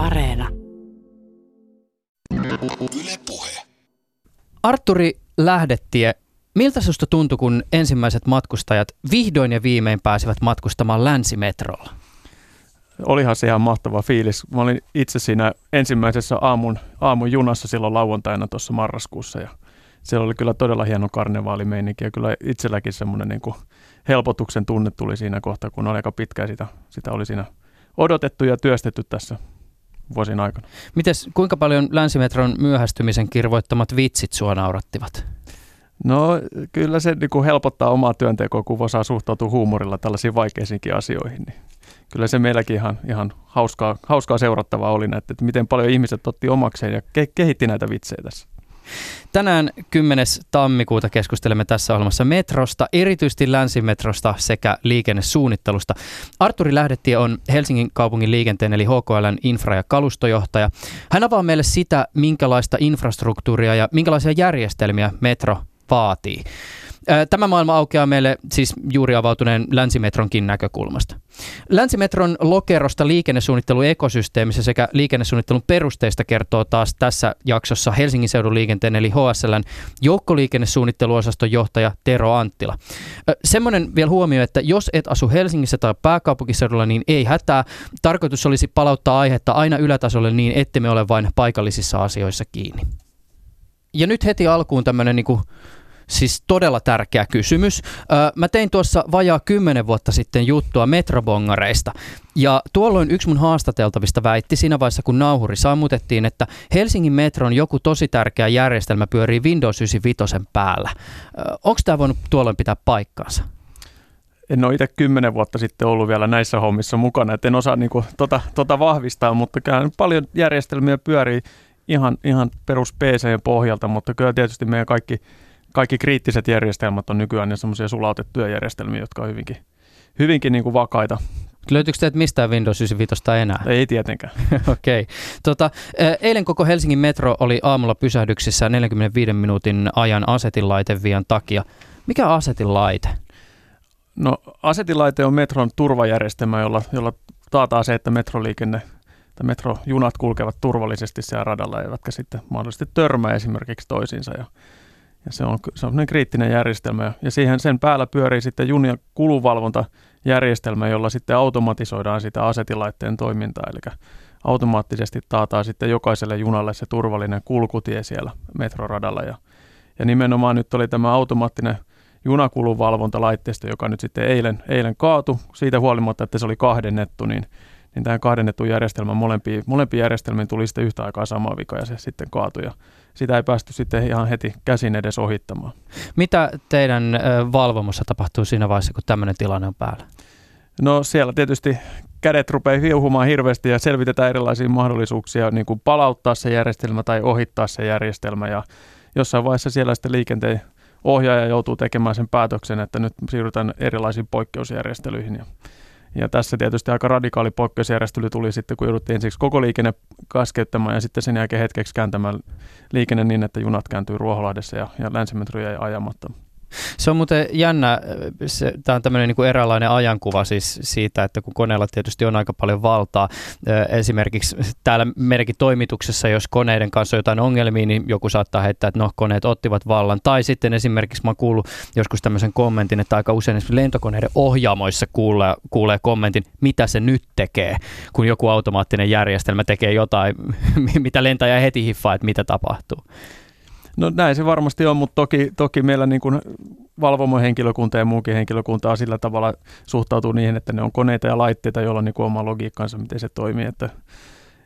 Areena. Yle Puhe. Arturi Lähdetie, miltä susta tuntui, kun ensimmäiset matkustajat vihdoin ja viimein pääsivät matkustamaan länsimetrolla? Olihan se ihan mahtava fiilis. Mä olin itse siinä ensimmäisessä aamun, aamun junassa silloin lauantaina tuossa marraskuussa ja siellä oli kyllä todella hieno karnevaalimeininki ja kyllä itselläkin semmoinen niin kuin helpotuksen tunne tuli siinä kohtaa, kun oli aika pitkään sitä, sitä oli siinä odotettu ja työstetty tässä vuosien aikana. Mites, kuinka paljon länsimetron myöhästymisen kirvoittamat vitsit sua naurattivat? No kyllä se niin kuin helpottaa omaa työntekoa, kun osaa suhtautua huumorilla tällaisiin vaikeisiinkin asioihin. Niin kyllä se meilläkin ihan, ihan hauskaa, hauskaa seurattavaa oli, että, että miten paljon ihmiset otti omakseen ja ke- kehitti näitä vitsejä tässä. Tänään 10. tammikuuta keskustelemme tässä ohjelmassa metrosta, erityisesti länsimetrosta sekä liikennesuunnittelusta. Arturi Lähdetie on Helsingin kaupungin liikenteen eli HKLn infra- ja kalustojohtaja. Hän avaa meille sitä, minkälaista infrastruktuuria ja minkälaisia järjestelmiä metro vaatii. Tämä maailma aukeaa meille siis juuri avautuneen länsimetronkin näkökulmasta. Länsimetron lokerosta liikennesuunnittelu ekosysteemissä sekä liikennesuunnittelun perusteista kertoo taas tässä jaksossa Helsingin seudun liikenteen eli HSLn joukkoliikennesuunnitteluosaston johtaja Tero Anttila. Semmoinen vielä huomio, että jos et asu Helsingissä tai pääkaupunkiseudulla, niin ei hätää. Tarkoitus olisi palauttaa aihetta aina ylätasolle niin, ettemme ole vain paikallisissa asioissa kiinni. Ja nyt heti alkuun tämmöinen niin Siis todella tärkeä kysymys. Mä tein tuossa vajaa kymmenen vuotta sitten juttua metrobongareista. Ja tuolloin yksi mun haastateltavista väitti siinä vaiheessa, kun nauhuri sammutettiin, että Helsingin metron joku tosi tärkeä järjestelmä pyörii Windows 95 päällä. Onko tämä voinut tuolloin pitää paikkaansa? En ole itse kymmenen vuotta sitten ollut vielä näissä hommissa mukana, että en osaa niin kuin, tota, tota vahvistaa, mutta kyllä paljon järjestelmiä pyörii ihan, ihan perus PC pohjalta, mutta kyllä tietysti meidän kaikki kaikki kriittiset järjestelmät on nykyään ne semmoisia sulautettuja järjestelmiä, jotka on hyvinkin, hyvinkin niin kuin vakaita. Löytyykö teiltä mistään Windows 95 enää? Ei tietenkään. Okei. Okay. Tota, eilen koko Helsingin metro oli aamulla pysähdyksissä 45 minuutin ajan asetilaitevian takia. Mikä on asetilaite? No asetilaite on metron turvajärjestelmä, jolla, jolla taataan se, että metroliikenne että metrojunat kulkevat turvallisesti siellä radalla, eivätkä sitten mahdollisesti törmää esimerkiksi toisiinsa. Ja ja se on, se on kriittinen järjestelmä. Ja siihen sen päällä pyörii sitten junien kuluvalvontajärjestelmä, jolla sitten automatisoidaan sitä asetilaitteen toimintaa. Eli automaattisesti taataan sitten jokaiselle junalle se turvallinen kulkutie siellä metroradalla. Ja, ja nimenomaan nyt oli tämä automaattinen junakuluvalvontalaitteisto, joka nyt sitten eilen, eilen kaatu. Siitä huolimatta, että se oli kahdennettu, niin niin tähän kahdennetun järjestelmän molempiin, molempiin järjestelmiin tuli sitten yhtä aikaa sama vika ja se sitten kaatui. Ja sitä ei päästy sitten ihan heti käsin edes ohittamaan. Mitä teidän valvomossa tapahtuu siinä vaiheessa, kun tämmöinen tilanne on päällä? No siellä tietysti kädet rupeaa hiuhumaan hirveästi ja selvitetään erilaisia mahdollisuuksia niin kuin palauttaa se järjestelmä tai ohittaa se järjestelmä. Ja jossain vaiheessa siellä sitten liikenteen ohjaaja joutuu tekemään sen päätöksen, että nyt siirrytään erilaisiin poikkeusjärjestelyihin. Ja ja tässä tietysti aika radikaali poikkeusjärjestely tuli sitten, kun jouduttiin ensiksi koko liikenne kaskeuttamaan ja sitten sen jälkeen hetkeksi kääntämään liikenne niin, että junat kääntyy Ruoholahdessa ja, ja länsimetro jäi ajamatta. Se on muuten jännä, tämä on tämmöinen niin eräänlainen ajankuva siis siitä, että kun koneella tietysti on aika paljon valtaa, esimerkiksi täällä meidänkin toimituksessa, jos koneiden kanssa on jotain ongelmia, niin joku saattaa heittää, että no koneet ottivat vallan. Tai sitten esimerkiksi mä oon joskus tämmöisen kommentin, että aika usein lentokoneiden ohjaamoissa kuulee, kuulee kommentin, mitä se nyt tekee, kun joku automaattinen järjestelmä tekee jotain, mitä lentäjä heti hiffaa, että mitä tapahtuu. No näin se varmasti on, mutta toki, toki meillä niin kuin valvomohenkilökunta ja muukin henkilökunta on sillä tavalla suhtautuu niihin, että ne on koneita ja laitteita, joilla on niin kuin oma logiikkansa, miten se toimii, että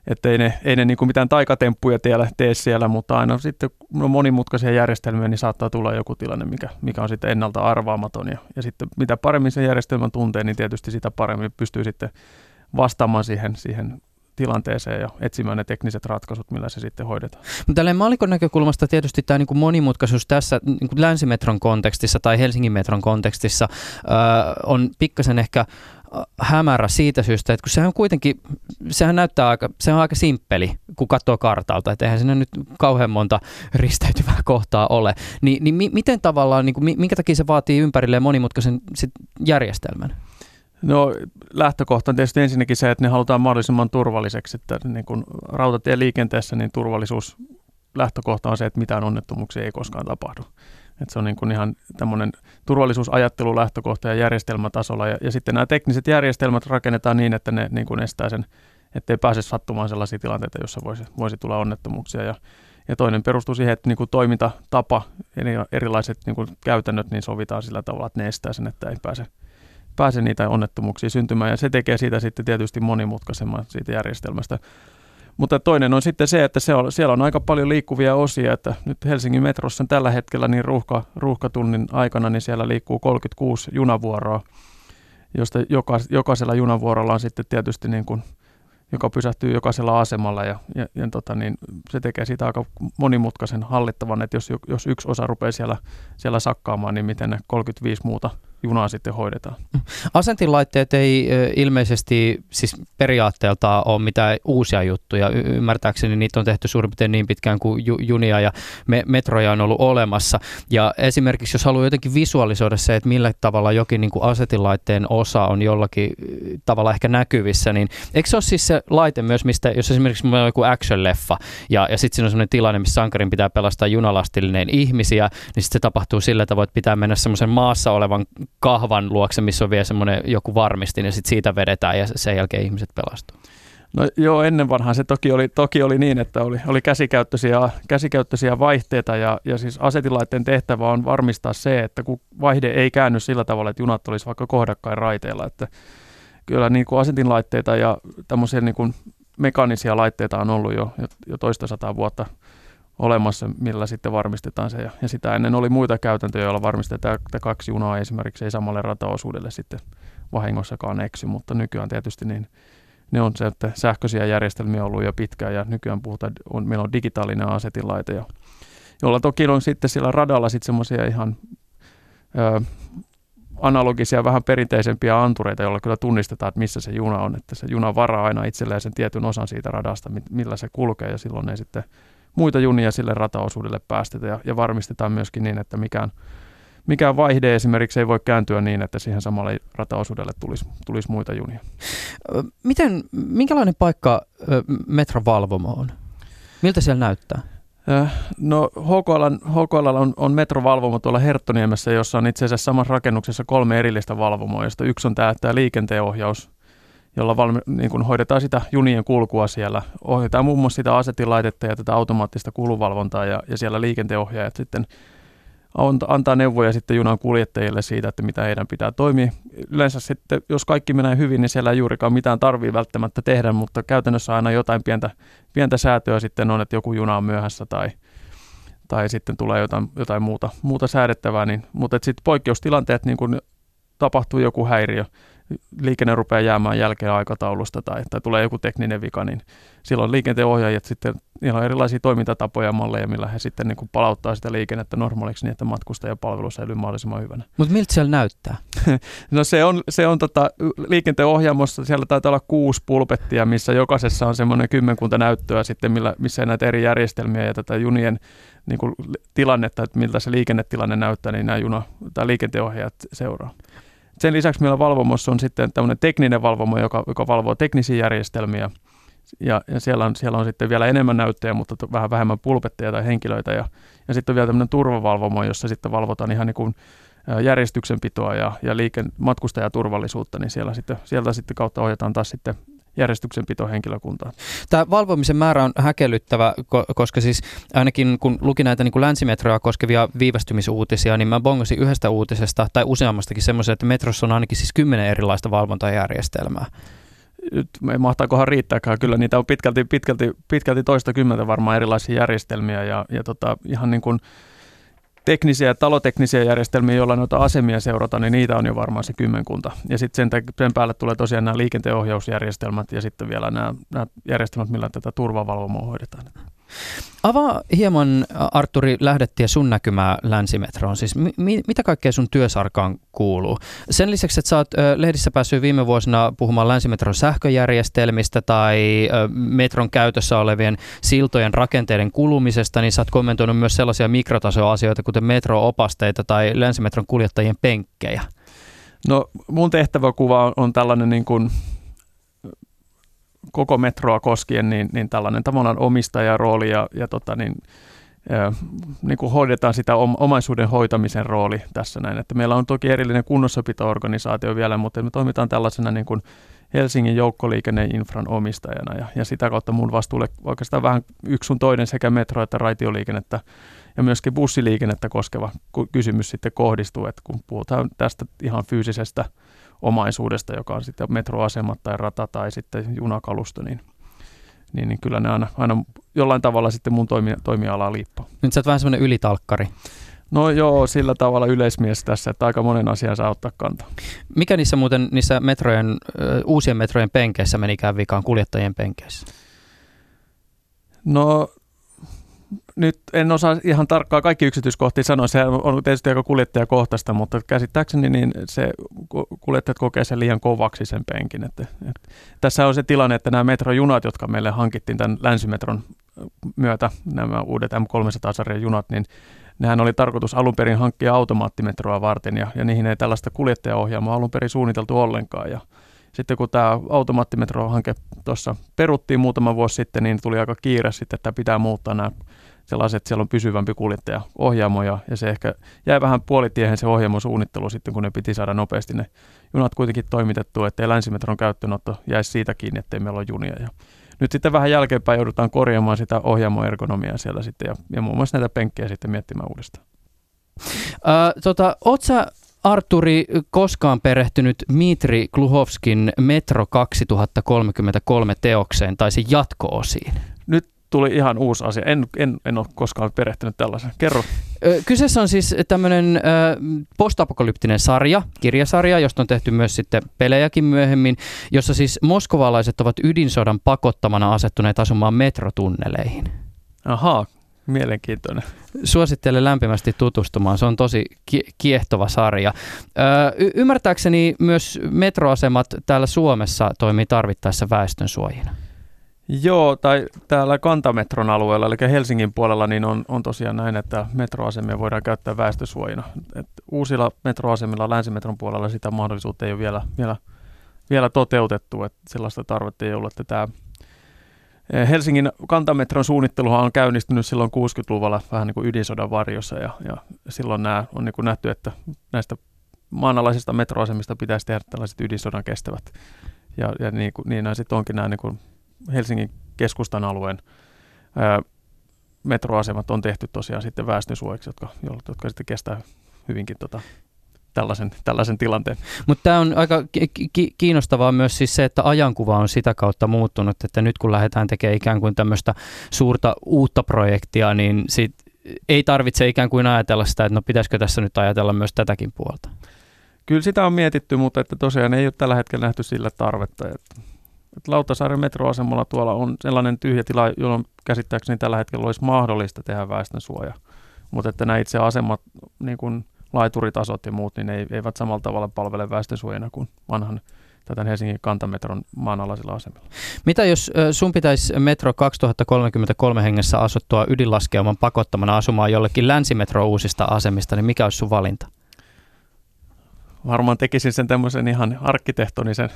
että ei ne, ei ne niin kuin mitään taikatemppuja tee siellä, mutta aina sitten on monimutkaisia järjestelmiä, niin saattaa tulla joku tilanne, mikä, mikä on sitten ennalta arvaamaton. Ja, ja sitten mitä paremmin se järjestelmän tuntee, niin tietysti sitä paremmin pystyy sitten vastaamaan siihen, siihen tilanteeseen ja etsimään ne tekniset ratkaisut, millä se sitten hoidetaan. Tällä mallikon näkökulmasta tietysti tämä niin kuin monimutkaisuus tässä niin kuin länsimetron kontekstissa tai Helsingin metron kontekstissa äh, on pikkasen ehkä hämärä siitä syystä, että kun sehän on kuitenkin, sehän näyttää aika, se on aika simppeli, kun katsoo kartalta, että eihän siinä nyt kauhean monta risteytyvää kohtaa ole. Ni, niin mi, miten tavallaan, niin kuin, minkä takia se vaatii ympärilleen monimutkaisen sit järjestelmän? No lähtökohta on tietysti ensinnäkin se, että ne halutaan mahdollisimman turvalliseksi, että niin kuin rautatieliikenteessä niin turvallisuus lähtökohta on se, että mitään onnettomuuksia ei koskaan tapahdu. Että se on niin kuin ihan tämmöinen turvallisuusajattelu lähtökohta ja järjestelmätasolla. Ja, ja sitten nämä tekniset järjestelmät rakennetaan niin, että ne niin kuin estää sen, ettei pääse sattumaan sellaisia tilanteita, joissa voisi, voisi tulla onnettomuuksia. Ja, ja toinen perustuu siihen, että niin kuin toimintatapa, erilaiset niin kuin käytännöt, niin sovitaan sillä tavalla, että ne estää sen, että ei pääse, pääse niitä onnettomuuksia syntymään. Ja se tekee siitä sitten tietysti monimutkaisemman siitä järjestelmästä. Mutta toinen on sitten se, että se on, siellä on aika paljon liikkuvia osia, että nyt Helsingin metrossa tällä hetkellä niin ruuhka, ruuhkatunnin aikana niin siellä liikkuu 36 junavuoroa, josta joka, jokaisella junavuorolla on sitten tietysti niin kuin, joka pysähtyy jokaisella asemalla ja, ja, ja tota niin, se tekee siitä aika monimutkaisen hallittavan, että jos, jos yksi osa rupeaa siellä, siellä sakkaamaan, niin miten ne 35 muuta junaa sitten hoidetaan. Asentinlaitteet ei ilmeisesti siis periaatteelta ole mitään uusia juttuja. Y- ymmärtääkseni niitä on tehty suurin piirtein niin pitkään kuin ju- junia ja me- metroja on ollut olemassa. Ja esimerkiksi jos haluaa jotenkin visualisoida se, että millä tavalla jokin niin kuin asetinlaitteen osa on jollakin tavalla ehkä näkyvissä, niin eikö se ole siis se laite myös, mistä jos esimerkiksi on joku action-leffa ja, ja sitten siinä on sellainen tilanne, missä sankarin pitää pelastaa junalastillinen ihmisiä, niin sitten se tapahtuu sillä tavoin, että pitää mennä semmoisen maassa olevan kahvan luokse, missä on vielä semmoinen joku varmistin ja sitten siitä vedetään ja sen jälkeen ihmiset pelastuu. No joo, ennen vanhaan se toki oli, toki oli niin, että oli, oli käsikäyttöisiä, käsikäyttöisiä vaihteita ja, ja siis asetilaitteen tehtävä on varmistaa se, että kun vaihde ei käänny sillä tavalla, että junat olisi vaikka kohdakkain raiteilla, että kyllä niin kuin asetinlaitteita ja tämmöisiä niin kuin mekaanisia laitteita on ollut jo, jo, jo toista sataa vuotta olemassa, millä sitten varmistetaan se. Ja, ja sitä ennen oli muita käytäntöjä, joilla varmistetaan, että kaksi junaa esimerkiksi ei samalle rataosuudelle sitten vahingossakaan eksy, mutta nykyään tietysti niin ne on se, että sähköisiä järjestelmiä on ollut jo pitkään ja nykyään puhutaan, on, meillä on digitaalinen asetinlaite, jolla toki on sitten sillä radalla sitten semmoisia ihan ö, analogisia, vähän perinteisempiä antureita, joilla kyllä tunnistetaan, että missä se juna on, että se juna varaa aina itselleen sen tietyn osan siitä radasta, millä se kulkee ja silloin ei sitten muita junia sille rataosuudelle päästetä ja, ja varmistetaan myöskin niin, että mikään, mikään vaihde esimerkiksi ei voi kääntyä niin, että siihen samalle rataosuudelle tulisi, tulisi muita junia. Miten, minkälainen paikka metrovalvomo on? Miltä siellä näyttää? No HKL, HKL on, on metrovalvomo tuolla Herttoniemessä, jossa on itse asiassa samassa rakennuksessa kolme erillistä valvomoa, josta yksi on tämä, tämä liikenteenohjaus, jolla valmi, niin kuin hoidetaan sitä junien kulkua siellä. Ohjataan muun muassa sitä asetilaitetta ja tätä automaattista kuluvalvontaa ja, ja siellä liikenteenohjaajat sitten antaa neuvoja sitten junan kuljettajille siitä, että mitä heidän pitää toimia. Yleensä sitten, jos kaikki menee hyvin, niin siellä ei juurikaan mitään tarvii välttämättä tehdä, mutta käytännössä aina jotain pientä, pientä säätöä sitten on, että joku juna on myöhässä tai, tai sitten tulee jotain, jotain muuta, muuta säädettävää. Niin, mutta sitten poikkeustilanteet, niin kun tapahtuu joku häiriö, liikenne rupeaa jäämään jälkeen aikataulusta tai, tai tulee joku tekninen vika, niin silloin liikenteenohjaajat sitten, niillä on erilaisia toimintatapoja ja malleja, millä he sitten niin kuin palauttaa sitä liikennettä normaaliksi niin, että matkustajapalvelu säilyy mahdollisimman hyvänä. Mutta miltä siellä näyttää? no se on, se on tota, liikenteenoohjaamossa, siellä taitaa olla kuusi pulpettia, missä jokaisessa on semmoinen kymmenkunta näyttöä sitten, millä, missä näitä eri järjestelmiä ja tätä junien niin kuin tilannetta, että miltä se liikennetilanne näyttää, niin nämä juna- tai liikenteenoohjaajat seuraa. Sen lisäksi meillä valvomossa on sitten tämmöinen tekninen valvomo, joka, joka valvoo teknisiä järjestelmiä. Ja, ja siellä, on, siellä on sitten vielä enemmän näyttöjä, mutta vähän vähemmän pulpetteja tai henkilöitä. Ja, ja sitten on vielä tämmöinen turvavalvomo, jossa sitten valvotaan ihan niin kuin järjestyksenpitoa ja, ja liiken, matkustajaturvallisuutta, niin siellä sitten, sieltä sitten kautta ohjataan taas sitten järjestyksenpitohenkilökuntaa. Tämä valvomisen määrä on häkellyttävä, koska siis ainakin kun luki näitä niin kuin länsimetroja koskevia viivästymisuutisia, niin mä bongasin yhdestä uutisesta tai useammastakin semmoisen, että metrossa on ainakin siis kymmenen erilaista valvontajärjestelmää. Nyt mahtaakohan riittääkään, kyllä niitä on pitkälti, pitkälti, pitkälti toista kymmentä varmaan erilaisia järjestelmiä ja, ja tota, ihan niin kuin teknisiä ja taloteknisiä järjestelmiä, joilla noita asemia seurataan, niin niitä on jo varmaan se kymmenkunta. Ja sitten sen, sen päälle tulee tosiaan nämä liikenteenohjausjärjestelmät ja sitten vielä nämä, nämä järjestelmät, millä tätä turvavalvomoa hoidetaan. Avaa hieman, Arturi, lähdettiä sun näkymää länsimetroon. Siis mi- mitä kaikkea sun työsarkaan kuuluu? Sen lisäksi, että sä oot ö, lehdissä päässyt viime vuosina puhumaan länsimetron sähköjärjestelmistä tai ö, metron käytössä olevien siltojen rakenteiden kulumisesta, niin sä oot kommentoinut myös sellaisia mikrotasoasioita, kuten metro-opasteita tai länsimetron kuljettajien penkkejä. No mun tehtäväkuva on tällainen niin kuin koko metroa koskien niin, niin tällainen tavallaan omistajarooli ja, ja tota niin, niin kuin hoidetaan sitä omaisuuden hoitamisen rooli tässä näin. Että meillä on toki erillinen kunnossapito-organisaatio vielä, mutta me toimitaan tällaisena niin kuin Helsingin joukkoliikenneinfran omistajana ja, ja sitä kautta mun vastuulle oikeastaan vähän yksi sun toinen sekä metro- että raitioliikennettä ja myöskin bussiliikennettä koskeva kysymys sitten kohdistuu, että kun puhutaan tästä ihan fyysisestä omaisuudesta, joka on sitten metroasemat tai rata tai sitten junakalusto, niin, niin, niin kyllä ne aina, aina jollain tavalla sitten mun toimi, toimialaa liippaa. Nyt sä oot vähän semmoinen ylitalkkari. No joo, sillä tavalla yleismies tässä, että aika monen asian saa ottaa kantaa. Mikä niissä muuten, niissä metrojen, uusien metrojen penkeissä menikään vikaan kuljettajien penkeissä? No nyt en osaa ihan tarkkaan kaikki yksityiskohtia sanoa, se on tietysti aika kuljettajakohtaista, mutta käsittääkseni niin se kuljettajat kokee sen liian kovaksi sen penkin. Että, että tässä on se tilanne, että nämä metrojunat, jotka meille hankittiin tämän länsimetron myötä, nämä uudet M300-sarjan junat, niin nehän oli tarkoitus alun perin hankkia automaattimetroa varten ja, ja niihin ei tällaista kuljettajaohjelmaa alun perin suunniteltu ollenkaan. Ja sitten kun tämä automaattimetro-hanke tuossa peruttiin muutama vuosi sitten, niin tuli aika kiire sitten, että pitää muuttaa nämä sellaiset, että siellä on pysyvämpi kuljettaja ohjaamo ja, ja se ehkä jäi vähän puolitiehen se ohjaamon suunnittelu sitten, kun ne piti saada nopeasti ne junat kuitenkin toimitettua, ettei länsimetron käyttöönotto jäisi siitä kiinni, ettei meillä ole junia. Ja nyt sitten vähän jälkeenpäin joudutaan korjaamaan sitä ohjaamoergonomiaa siellä sitten ja, ja muun muassa näitä penkkejä sitten miettimään uudestaan. Äh, tota, oot sä Arturi koskaan perehtynyt Mitri Kluhovskin Metro 2033 teokseen tai sen jatko-osiin? Nyt tuli ihan uusi asia. En, en, en ole koskaan perehtynyt tällaisen. Kerro. Kyseessä on siis tämmöinen postapokalyptinen sarja, kirjasarja, josta on tehty myös sitten pelejäkin myöhemmin, jossa siis moskovalaiset ovat ydinsodan pakottamana asettuneet asumaan metrotunneleihin. Ahaa, Mielenkiintoinen. Suosittelen lämpimästi tutustumaan. Se on tosi kiehtova sarja. y- ymmärtääkseni myös metroasemat täällä Suomessa toimii tarvittaessa väestönsuojina. Joo, tai täällä kantametron alueella, eli Helsingin puolella, niin on, on tosiaan näin, että metroasemia voidaan käyttää väestösuojina. Et uusilla metroasemilla länsimetron puolella sitä mahdollisuutta ei ole vielä, vielä, vielä toteutettu, että sellaista tarvetta ei ollut, että tämä Eh, Helsingin kantametron suunnitteluhan on käynnistynyt silloin 60-luvulla vähän niin kuin ydinsodan varjossa ja, ja silloin nämä on niin kuin nähty, että näistä maanalaisista metroasemista pitäisi tehdä tällaiset ydinsodan kestävät. Ja, ja niin, kuin, niin sitten onkin nämä niin kuin Helsingin keskustan alueen ää, metroasemat on tehty tosiaan sitten väestönsuojaksi, jotka, jotka sitten kestää hyvinkin tota, tällaisen, tällaisen tilanteen. Mutta tämä on aika ki- kiinnostavaa myös siis se, että ajankuva on sitä kautta muuttunut, että nyt kun lähdetään tekemään ikään kuin tämmöistä suurta uutta projektia, niin sit ei tarvitse ikään kuin ajatella sitä, että no pitäisikö tässä nyt ajatella myös tätäkin puolta. Kyllä sitä on mietitty, mutta että tosiaan ei ole tällä hetkellä nähty sillä tarvetta. Että, että metroasemalla tuolla on sellainen tyhjä tila, jolloin käsittääkseni tällä hetkellä olisi mahdollista tehdä väestönsuoja. Mutta että nämä itse asemat niin kuin laituritasot ja muut, niin ei, eivät samalla tavalla palvele väestönsuojana kuin vanhan tätä Helsingin kantametron maanalaisilla asemilla. Mitä jos sun pitäisi Metro 2033 hengessä asuttua ydinlaskeuman pakottamana asumaan jollekin länsimetro uusista asemista, niin mikä olisi sun valinta? Varmaan tekisin sen tämmöisen ihan arkkitehtonisen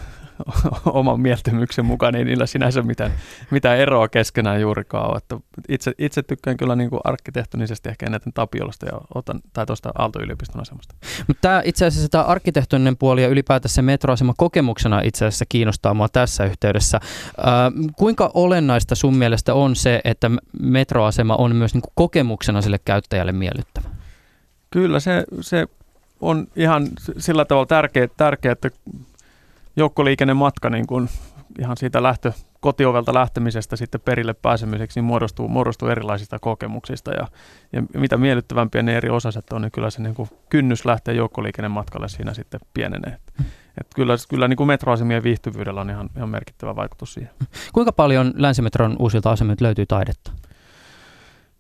oman mieltymyksen mukaan, niin niillä sinänsä mitään, mitään eroa keskenään juurikaan ole. Että itse, itse tykkään kyllä niin kuin arkkitehtonisesti ehkä eniten Tapiolasta ja otan, tai tuosta Aalto-yliopiston asemasta. Mutta tämä itse asiassa tämä arkkitehtoninen puoli ja ylipäätään se metroasema kokemuksena itse asiassa kiinnostaa mua tässä yhteydessä. Äh, kuinka olennaista sun mielestä on se, että metroasema on myös niin kuin kokemuksena sille käyttäjälle miellyttävä? Kyllä se, se on ihan sillä tavalla tärkeä, tärkeä että joukkoliikennematka niin kuin ihan siitä lähtö, kotiovelta lähtemisestä sitten perille pääsemiseksi niin muodostuu, muodostuu erilaisista kokemuksista ja, ja mitä miellyttävämpiä ne eri osaset on, niin kyllä se niin kuin kynnys lähteä joukkoliikennematkalle siinä sitten pienenee. Et kyllä, kyllä niin kuin metroasemien viihtyvyydellä on ihan, ihan merkittävä vaikutus siihen. Kuinka paljon länsimetron uusilta asemilta löytyy taidetta?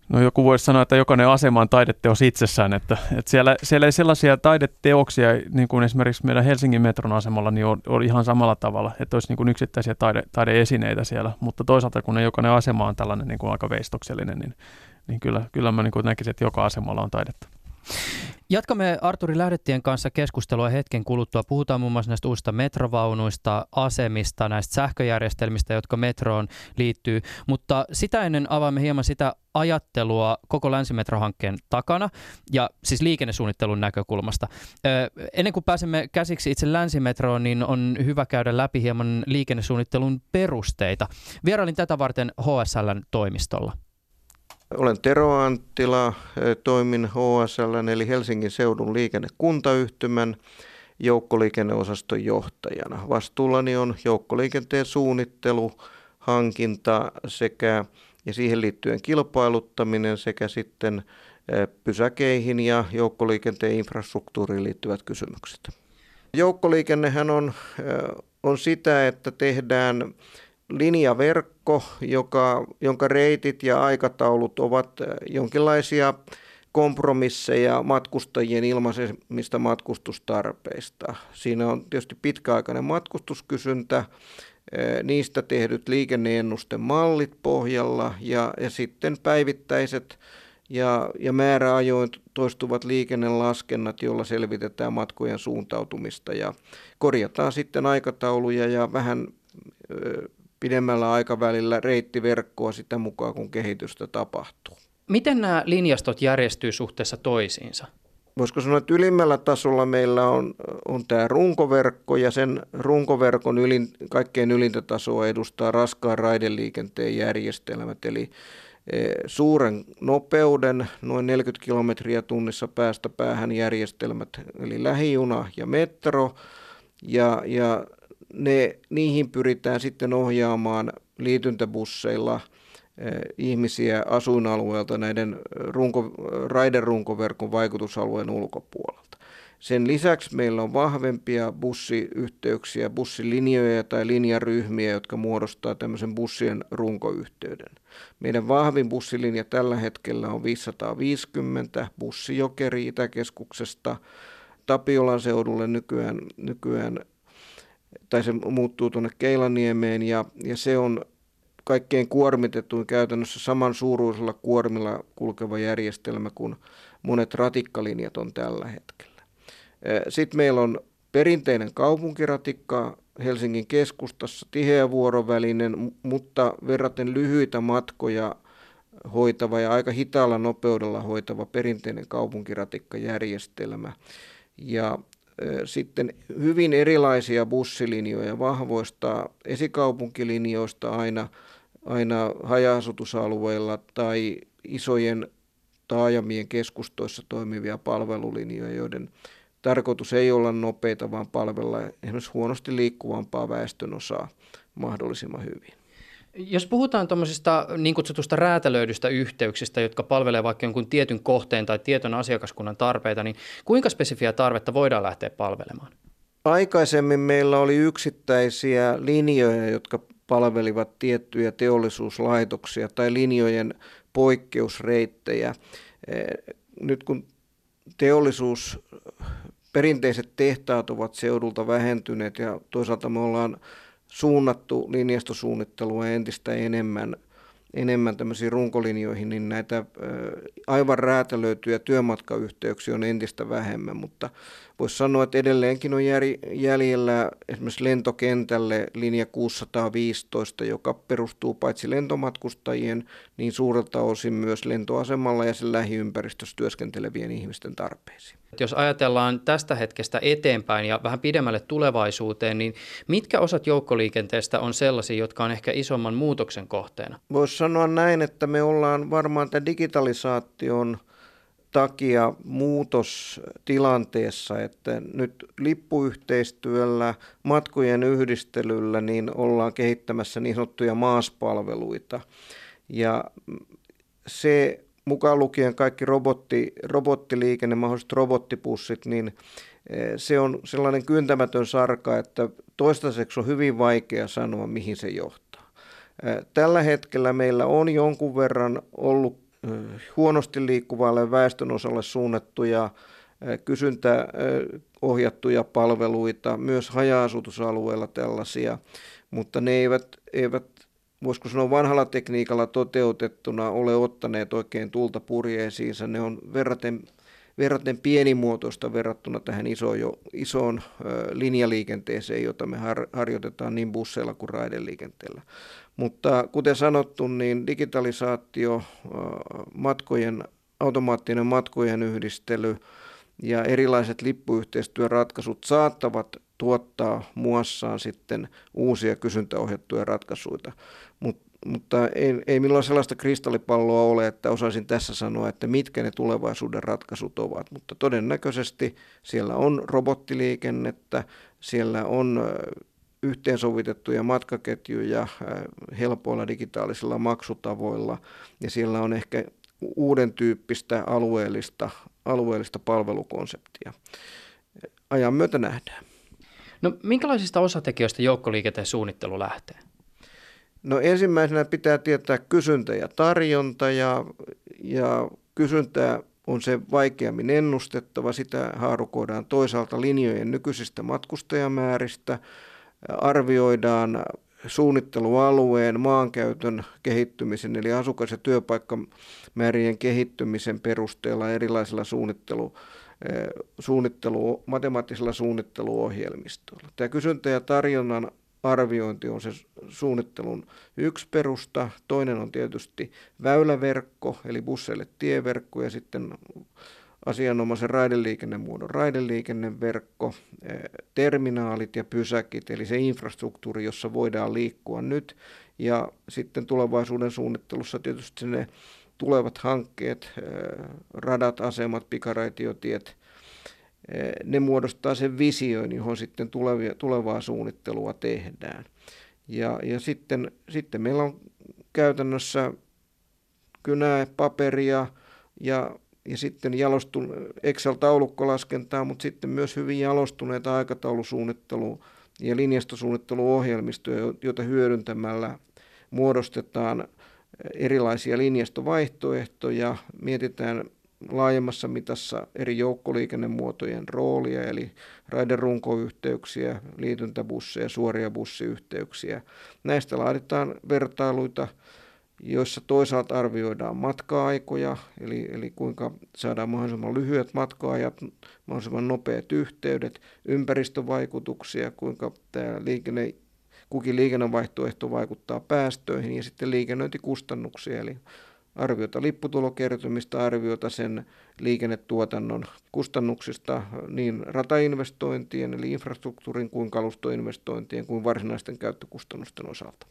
No joku voisi sanoa, että jokainen asema on taideteos itsessään, että, että siellä, siellä ei sellaisia taideteoksia, niin kuin esimerkiksi meidän Helsingin metron asemalla, niin on, on ihan samalla tavalla, että olisi niin kuin yksittäisiä taide, taideesineitä siellä, mutta toisaalta kun ne jokainen asema on tällainen niin kuin aika veistoksellinen, niin, niin kyllä, kyllä mä niin kuin näkisin, että joka asemalla on taidetta. Jatkamme Arturi Lähdettien kanssa keskustelua hetken kuluttua. Puhutaan muun muassa näistä uusista metrovaunuista, asemista, näistä sähköjärjestelmistä, jotka metroon liittyy. Mutta sitä ennen avaamme hieman sitä ajattelua koko länsimetrohankkeen takana ja siis liikennesuunnittelun näkökulmasta. ennen kuin pääsemme käsiksi itse länsimetroon, niin on hyvä käydä läpi hieman liikennesuunnittelun perusteita. Vierailin tätä varten HSLn toimistolla. Olen Tero Anttila, toimin HSL eli Helsingin seudun liikennekuntayhtymän joukkoliikenneosaston johtajana. Vastuullani on joukkoliikenteen suunnittelu, hankinta sekä ja siihen liittyen kilpailuttaminen sekä sitten pysäkeihin ja joukkoliikenteen infrastruktuuriin liittyvät kysymykset. Joukkoliikennehän on, on sitä, että tehdään linjaverkko, joka, jonka reitit ja aikataulut ovat jonkinlaisia kompromisseja matkustajien ilmaisemista matkustustarpeista. Siinä on tietysti pitkäaikainen matkustuskysyntä, niistä tehdyt liikenneennustemallit pohjalla ja, ja sitten päivittäiset ja, ja määräajoin toistuvat liikennelaskennat, joilla selvitetään matkojen suuntautumista ja korjataan sitten aikatauluja ja vähän pidemmällä aikavälillä reittiverkkoa sitä mukaan, kun kehitystä tapahtuu. Miten nämä linjastot järjestyy suhteessa toisiinsa? Voisiko sanoa, että ylimmällä tasolla meillä on, on tämä runkoverkko ja sen runkoverkon ylin, kaikkein ylintä tasoa edustaa raskaan raideliikenteen järjestelmät, eli e, suuren nopeuden, noin 40 kilometriä tunnissa päästä päähän järjestelmät, eli lähijuna ja metro, ja, ja ne, niihin pyritään sitten ohjaamaan liityntäbusseilla eh, ihmisiä asuinalueelta näiden runko, raiderunkoverkon vaikutusalueen ulkopuolelta. Sen lisäksi meillä on vahvempia bussiyhteyksiä, bussilinjoja tai linjaryhmiä, jotka muodostaa tämmöisen bussien runkoyhteyden. Meidän vahvin bussilinja tällä hetkellä on 550 bussijokeri Itäkeskuksesta Tapiolan seudulle nykyään, nykyään tai se muuttuu tuonne Keilaniemeen ja, ja se on kaikkein kuormitetuin käytännössä saman suuruisella kuormilla kulkeva järjestelmä kuin monet ratikkalinjat on tällä hetkellä. Sitten meillä on perinteinen kaupunkiratikka Helsingin keskustassa, tiheä vuorovälinen, mutta verraten lyhyitä matkoja hoitava ja aika hitaalla nopeudella hoitava perinteinen kaupunkiratikkajärjestelmä. Ja sitten hyvin erilaisia bussilinjoja vahvoista esikaupunkilinjoista aina, aina haja-asutusalueilla tai isojen taajamien keskustoissa toimivia palvelulinjoja, joiden tarkoitus ei olla nopeita, vaan palvella esimerkiksi huonosti liikkuvampaa väestönosaa mahdollisimman hyvin. Jos puhutaan tuommoisista niin kutsutusta räätälöidystä yhteyksistä, jotka palvelevat vaikka jonkun tietyn kohteen tai tietyn asiakaskunnan tarpeita, niin kuinka spesifiä tarvetta voidaan lähteä palvelemaan? Aikaisemmin meillä oli yksittäisiä linjoja, jotka palvelivat tiettyjä teollisuuslaitoksia tai linjojen poikkeusreittejä. Eh, nyt kun teollisuus, perinteiset tehtaat ovat seudulta vähentyneet ja toisaalta me ollaan suunnattu linjastosuunnittelua entistä enemmän, enemmän tämmöisiin runkolinjoihin, niin näitä aivan räätälöityjä työmatkayhteyksiä on entistä vähemmän, mutta voisi sanoa, että edelleenkin on jäljellä esimerkiksi lentokentälle linja 615, joka perustuu paitsi lentomatkustajien, niin suurelta osin myös lentoasemalla ja sen lähiympäristössä työskentelevien ihmisten tarpeisiin. Jos ajatellaan tästä hetkestä eteenpäin ja vähän pidemmälle tulevaisuuteen, niin mitkä osat joukkoliikenteestä on sellaisia, jotka on ehkä isomman muutoksen kohteena? Voisi sanoa näin, että me ollaan varmaan tämän digitalisaation takia muutostilanteessa, että nyt lippuyhteistyöllä, matkojen yhdistelyllä, niin ollaan kehittämässä niin sanottuja maaspalveluita. Ja se mukaan lukien kaikki robotti, robottiliikenne, mahdolliset robottipussit, niin eh, se on sellainen kyntämätön sarka, että toistaiseksi on hyvin vaikea sanoa, mihin se johtaa. Eh, tällä hetkellä meillä on jonkun verran ollut huonosti liikkuvalle väestönosalle suunnattuja kysyntäohjattuja palveluita, myös haja-asutusalueilla tällaisia, mutta ne eivät, eivät voisiko sanoa vanhalla tekniikalla toteutettuna ole ottaneet oikein tulta purjeisiinsa. Ne on verraten verraten pienimuotoista verrattuna tähän isoon, jo, isoon linjaliikenteeseen, jota me har, harjoitetaan niin busseilla kuin raideliikenteellä. Mutta kuten sanottu, niin digitalisaatio, matkojen, automaattinen matkojen yhdistely ja erilaiset lippuyhteistyöratkaisut saattavat tuottaa muassaan sitten uusia kysyntäohjattuja ratkaisuja. Mut, mutta ei, ei minulla sellaista kristallipalloa ole, että osaisin tässä sanoa, että mitkä ne tulevaisuuden ratkaisut ovat. Mutta todennäköisesti siellä on robottiliikennettä, siellä on yhteensovitettuja matkaketjuja helpoilla digitaalisilla maksutavoilla ja siellä on ehkä uuden tyyppistä alueellista, alueellista palvelukonseptia. Ajan myötä nähdään. No minkälaisista osatekijöistä joukkoliikenteen suunnittelu lähtee? No ensimmäisenä pitää tietää kysyntä ja tarjonta ja, ja kysyntää on se vaikeammin ennustettava. Sitä haarukoidaan toisaalta linjojen nykyisistä matkustajamääristä, arvioidaan suunnittelualueen maankäytön kehittymisen eli asukas- ja työpaikkamäärien kehittymisen perusteella erilaisilla suunnittelu, eh, suunnittelu, matemaattisilla suunnitteluohjelmistoilla. Tämä kysyntä ja tarjonnan arviointi on se suunnittelun yksi perusta. Toinen on tietysti väyläverkko, eli busseille tieverkko ja sitten asianomaisen raideliikennemuodon raideliikenneverkko, eh, terminaalit ja pysäkit, eli se infrastruktuuri, jossa voidaan liikkua nyt. Ja sitten tulevaisuuden suunnittelussa tietysti ne tulevat hankkeet, eh, radat, asemat, pikaraitiotiet, eh, ne muodostaa sen visioin, johon sitten tulevia, tulevaa suunnittelua tehdään. Ja, ja sitten, sitten meillä on käytännössä kynää, paperia ja ja sitten jalostun Excel-taulukkolaskentaa, mutta sitten myös hyvin jalostuneita aikataulusuunnittelu- ja linjastosuunnitteluohjelmistoja, joita hyödyntämällä muodostetaan erilaisia linjastovaihtoehtoja, mietitään laajemmassa mitassa eri joukkoliikennemuotojen roolia, eli raiderunkoyhteyksiä, liityntäbusseja, suoria bussiyhteyksiä. Näistä laaditaan vertailuita joissa toisaalta arvioidaan matka-aikoja, eli, eli kuinka saadaan mahdollisimman lyhyet matka-ajat, mahdollisimman nopeat yhteydet, ympäristövaikutuksia, kuinka tämä liikenne, kukin liikennevaihtoehto vaikuttaa päästöihin ja sitten liikennöintikustannuksia, eli arviota lipputulokertymistä, arviota sen liikennetuotannon kustannuksista niin ratainvestointien eli infrastruktuurin kuin kalustoinvestointien kuin varsinaisten käyttökustannusten osalta.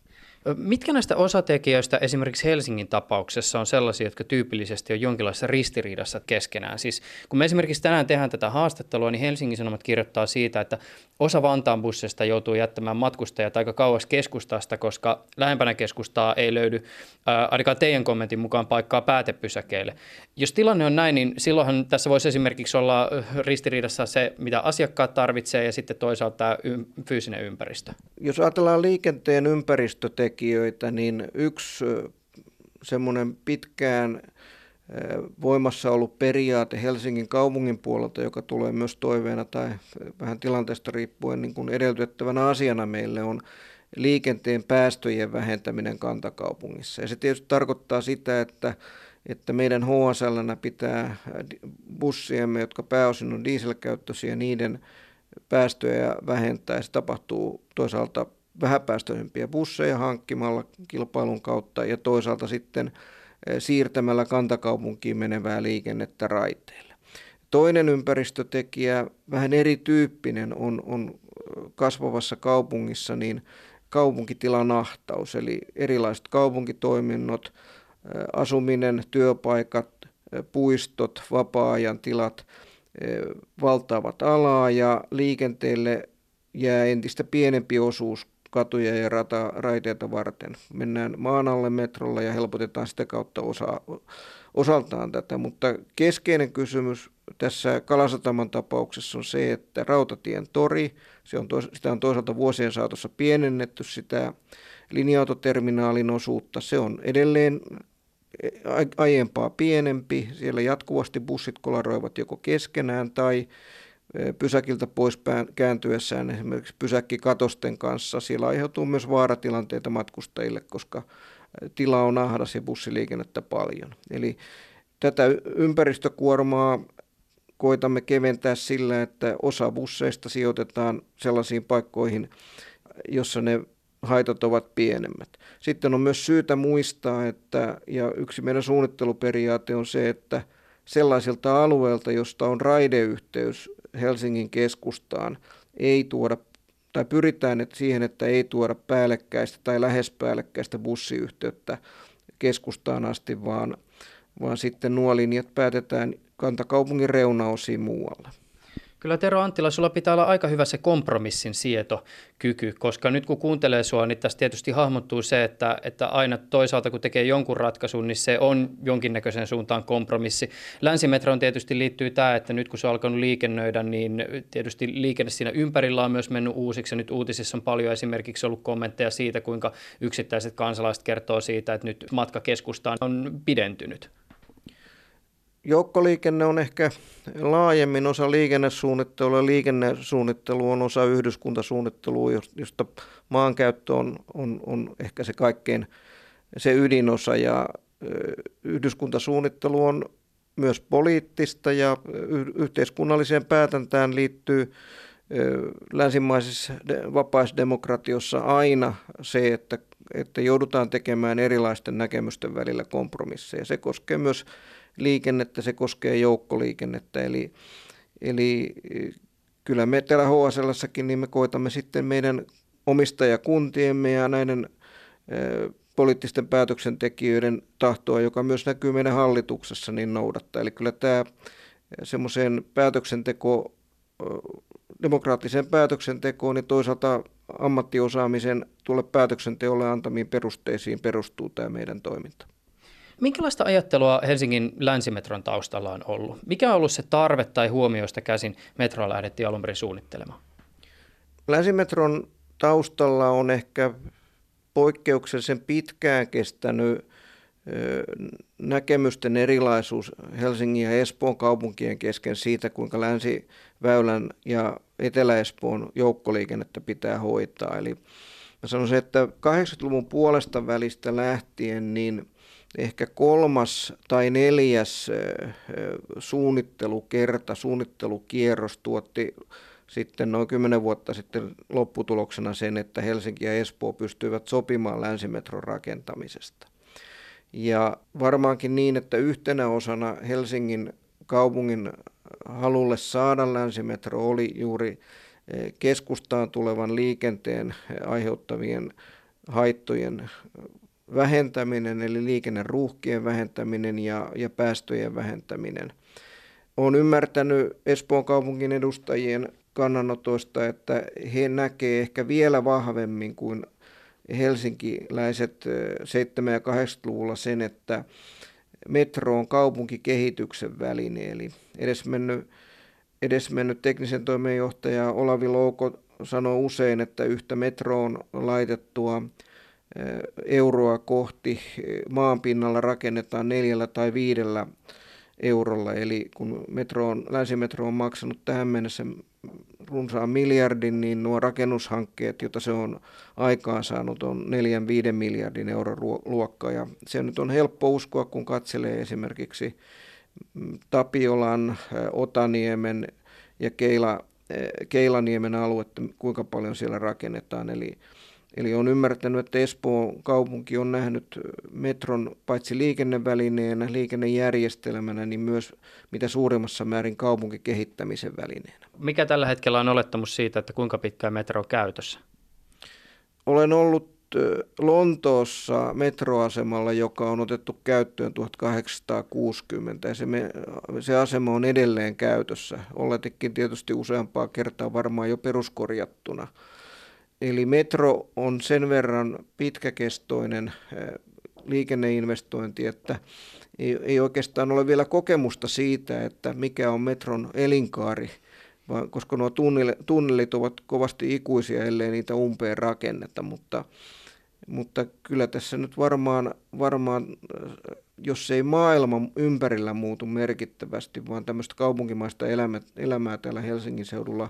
Mitkä näistä osatekijöistä esimerkiksi Helsingin tapauksessa on sellaisia, jotka tyypillisesti on jonkinlaisessa ristiriidassa keskenään? Siis kun me esimerkiksi tänään tehdään tätä haastattelua, niin Helsingin Sanomat kirjoittaa siitä, että osa Vantaan busseista joutuu jättämään matkustajat aika kauas keskustasta, koska lähempänä keskustaa ei löydy ää, ainakaan teidän kommentin mukaan paikkaa päätepysäkeille. Jos tilanne on näin, niin silloinhan tässä voisi esimerkiksi olla ristiriidassa se, mitä asiakkaat tarvitsee ja sitten toisaalta tämä fyysinen ympäristö. Jos ajatellaan liikenteen ympäristötekijöitä, tekijöitä, niin yksi semmoinen pitkään voimassa ollut periaate Helsingin kaupungin puolelta, joka tulee myös toiveena tai vähän tilanteesta riippuen niin kuin edellytettävänä asiana meille on liikenteen päästöjen vähentäminen kantakaupungissa. Ja se tietysti tarkoittaa sitä, että, että meidän HSL pitää bussiemme, jotka pääosin on dieselkäyttöisiä, niiden päästöjä vähentää. Se tapahtuu toisaalta vähäpäästöisempiä busseja hankkimalla kilpailun kautta ja toisaalta sitten eh, siirtämällä kantakaupunkiin menevää liikennettä raiteille. Toinen ympäristötekijä, vähän erityyppinen, on, on eh, kasvavassa kaupungissa niin kaupunkitilan ahtaus, eli erilaiset kaupunkitoiminnot, eh, asuminen, työpaikat, puistot, vapaa-ajan tilat valtaavat alaa ja liikenteelle jää entistä pienempi osuus katuja ja rata, raiteita varten. Mennään maan alle metrolla ja helpotetaan sitä kautta osa, osaltaan tätä, mutta keskeinen kysymys tässä Kalasataman tapauksessa on se, että rautatien tori, se on tois, sitä on toisaalta vuosien saatossa pienennetty sitä linja-autoterminaalin osuutta, se on edelleen aiempaa pienempi, siellä jatkuvasti bussit kolaroivat joko keskenään tai pysäkiltä pois kääntyessään esimerkiksi pysäkkikatosten kanssa. Siellä aiheutuu myös vaaratilanteita matkustajille, koska tila on ahdas ja bussiliikennettä paljon. Eli tätä ympäristökuormaa koitamme keventää sillä, että osa busseista sijoitetaan sellaisiin paikkoihin, jossa ne haitat ovat pienemmät. Sitten on myös syytä muistaa, että ja yksi meidän suunnitteluperiaate on se, että sellaisilta alueilta, josta on raideyhteys Helsingin keskustaan, ei tuoda tai pyritään siihen, että ei tuoda päällekkäistä tai lähes päällekkäistä bussiyhteyttä keskustaan asti, vaan, vaan sitten nuo linjat päätetään kantakaupungin reunaosiin muualle. Kyllä Tero Anttila, sulla pitää olla aika hyvä se kompromissin sietokyky, koska nyt kun kuuntelee sua, niin tässä tietysti hahmottuu se, että, että aina toisaalta kun tekee jonkun ratkaisun, niin se on jonkinnäköisen suuntaan kompromissi. Länsimetroon tietysti liittyy tämä, että nyt kun se on alkanut liikennöidä, niin tietysti liikenne siinä ympärillä on myös mennyt uusiksi. Nyt uutisissa on paljon esimerkiksi ollut kommentteja siitä, kuinka yksittäiset kansalaiset kertoo siitä, että nyt matka keskustaan on pidentynyt. Joukkoliikenne on ehkä laajemmin osa liikennesuunnittelua. Liikennesuunnittelu on osa yhdyskuntasuunnittelua, josta maankäyttö on, on, on ehkä se kaikkein se ydinosa. Ja yhdyskuntasuunnittelu on myös poliittista ja yhteiskunnalliseen päätäntään liittyy länsimaisessa vapaissa demokratiossa aina se, että, että joudutaan tekemään erilaisten näkemysten välillä kompromisseja. Se koskee myös liikennettä, se koskee joukkoliikennettä. Eli, eli kyllä me täällä HSLssäkin niin me koitamme sitten meidän omistajakuntiemme ja näiden poliittisten päätöksentekijöiden tahtoa, joka myös näkyy meidän hallituksessa, niin noudattaa. Eli kyllä tämä semmoiseen päätöksenteko, demokraattiseen päätöksentekoon ja toisaalta ammattiosaamisen tuolle päätöksenteolle antamiin perusteisiin perustuu tämä meidän toiminta. Minkälaista ajattelua Helsingin länsimetron taustalla on ollut? Mikä on ollut se tarve tai huomioista käsin metroa lähdettiin alun perin suunnittelemaan? Länsimetron taustalla on ehkä poikkeuksellisen pitkään kestänyt näkemysten erilaisuus Helsingin ja Espoon kaupunkien kesken siitä, kuinka Länsiväylän ja Etelä-Espoon joukkoliikennettä pitää hoitaa. Eli mä sanoisin, että 80-luvun puolesta välistä lähtien niin ehkä kolmas tai neljäs suunnittelukerta, suunnittelukierros tuotti sitten noin kymmenen vuotta sitten lopputuloksena sen, että Helsinki ja Espoo pystyivät sopimaan länsimetron rakentamisesta. Ja varmaankin niin, että yhtenä osana Helsingin kaupungin halulle saada länsimetro oli juuri keskustaan tulevan liikenteen aiheuttavien haittojen vähentäminen, eli liikenneruuhkien vähentäminen ja, ja päästöjen vähentäminen. Olen ymmärtänyt Espoon kaupungin edustajien kannanotoista, että he näkevät ehkä vielä vahvemmin kuin helsinkiläiset 7- ja 80-luvulla sen, että metro on kaupunkikehityksen väline. Eli edesmennyt, edesmennyt teknisen toimenjohtaja Olavi Louko sanoo usein, että yhtä metroon laitettua euroa kohti maanpinnalla rakennetaan neljällä tai viidellä eurolla. Eli kun metro on, länsimetro on maksanut tähän mennessä runsaan miljardin, niin nuo rakennushankkeet, joita se on aikaan saanut, on 4-5 miljardin euron luokkaa. Ja se nyt on helppo uskoa, kun katselee esimerkiksi Tapiolan, Otaniemen ja Keila, Keilaniemen aluetta, kuinka paljon siellä rakennetaan. Eli Eli on ymmärtänyt, että Espoon kaupunki on nähnyt metron paitsi liikennevälineenä, liikennejärjestelmänä, niin myös mitä suurimmassa määrin kaupunkikehittämisen välineenä. Mikä tällä hetkellä on olettamus siitä, että kuinka pitkään metro on käytössä? Olen ollut Lontoossa metroasemalla, joka on otettu käyttöön 1860 ja se, me, se asema on edelleen käytössä. Oletikin tietysti useampaa kertaa varmaan jo peruskorjattuna. Eli metro on sen verran pitkäkestoinen liikenneinvestointi, että ei, ei oikeastaan ole vielä kokemusta siitä, että mikä on metron elinkaari, vaan, koska nuo tunnelit ovat kovasti ikuisia, ellei niitä umpeen rakenneta, mutta, mutta kyllä tässä nyt varmaan, varmaan, jos ei maailma ympärillä muutu merkittävästi, vaan tämmöistä kaupunkimaista elämää, elämää täällä Helsingin seudulla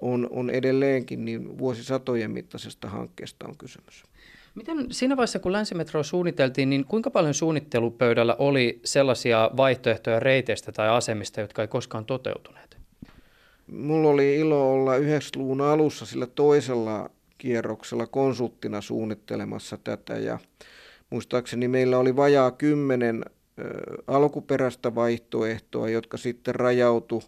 on, on edelleenkin, niin vuosisatojen mittaisesta hankkeesta on kysymys. Miten siinä vaiheessa, kun länsimetroa suunniteltiin, niin kuinka paljon suunnittelupöydällä oli sellaisia vaihtoehtoja reiteistä tai asemista, jotka ei koskaan toteutuneet? Mulla oli ilo olla 90-luvun alussa sillä toisella kierroksella konsulttina suunnittelemassa tätä ja muistaakseni meillä oli vajaa kymmenen alkuperäistä vaihtoehtoa, jotka sitten rajautu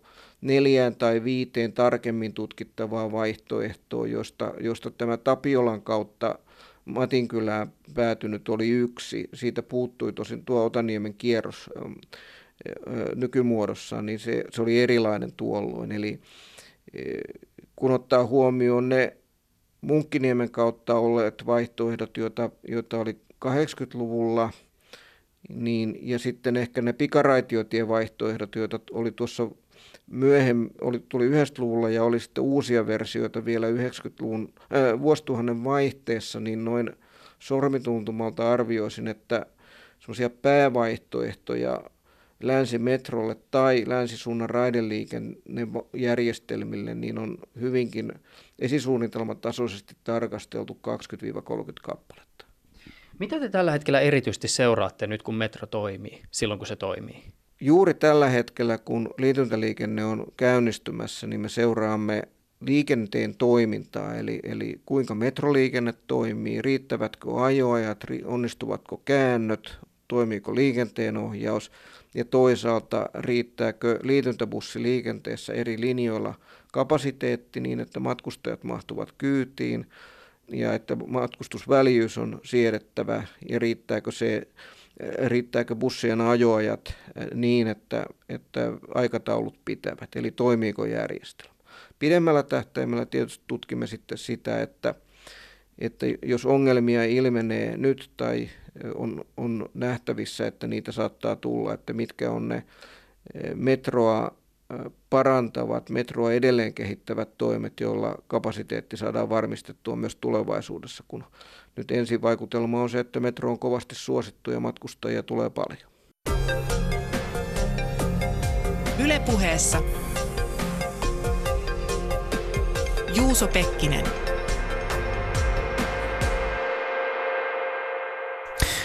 neljään tai viiteen tarkemmin tutkittavaa vaihtoehtoa, josta, josta tämä Tapiolan kautta Matinkylään päätynyt oli yksi. Siitä puuttui tosin tuo Otaniemen kierros nykymuodossaan, niin se, se oli erilainen tuolloin. Eli kun ottaa huomioon ne Munkkiniemen kautta olleet vaihtoehdot, joita, joita oli 80-luvulla, niin, ja sitten ehkä ne pikaraitiotien vaihtoehdot, joita oli tuossa myöhemmin, oli, tuli 90-luvulla ja oli sitten uusia versioita vielä 90-luvun, äh, vuosituhannen vaihteessa, niin noin sormituntumalta arvioisin, että semmoisia päävaihtoehtoja länsimetrolle tai länsisuunnan raideliikennejärjestelmille, niin on hyvinkin esisuunnitelmatasoisesti tarkasteltu 20-30 kappaletta. Mitä te tällä hetkellä erityisesti seuraatte nyt, kun metro toimii, silloin kun se toimii? Juuri tällä hetkellä, kun liityntäliikenne on käynnistymässä, niin me seuraamme liikenteen toimintaa, eli, eli kuinka metroliikenne toimii, riittävätkö ajoajat, onnistuvatko käännöt, toimiiko liikenteen ohjaus ja toisaalta riittääkö liityntäbussiliikenteessä eri linjoilla kapasiteetti niin, että matkustajat mahtuvat kyytiin ja että matkustusväljyys on siedettävä ja riittääkö se riittääkö bussien ajoajat niin, että, että aikataulut pitävät, eli toimiiko järjestelmä. Pidemmällä tähtäimellä tietysti tutkimme sitten sitä, että, että jos ongelmia ilmenee nyt tai on, on nähtävissä, että niitä saattaa tulla, että mitkä on ne metroa parantavat, metroa edelleen kehittävät toimet, joilla kapasiteetti saadaan varmistettua myös tulevaisuudessa, kun nyt ensivaikutelma on se, että metro on kovasti suosittu ja matkustajia tulee paljon. Ylepuheessa Juuso Pekkinen.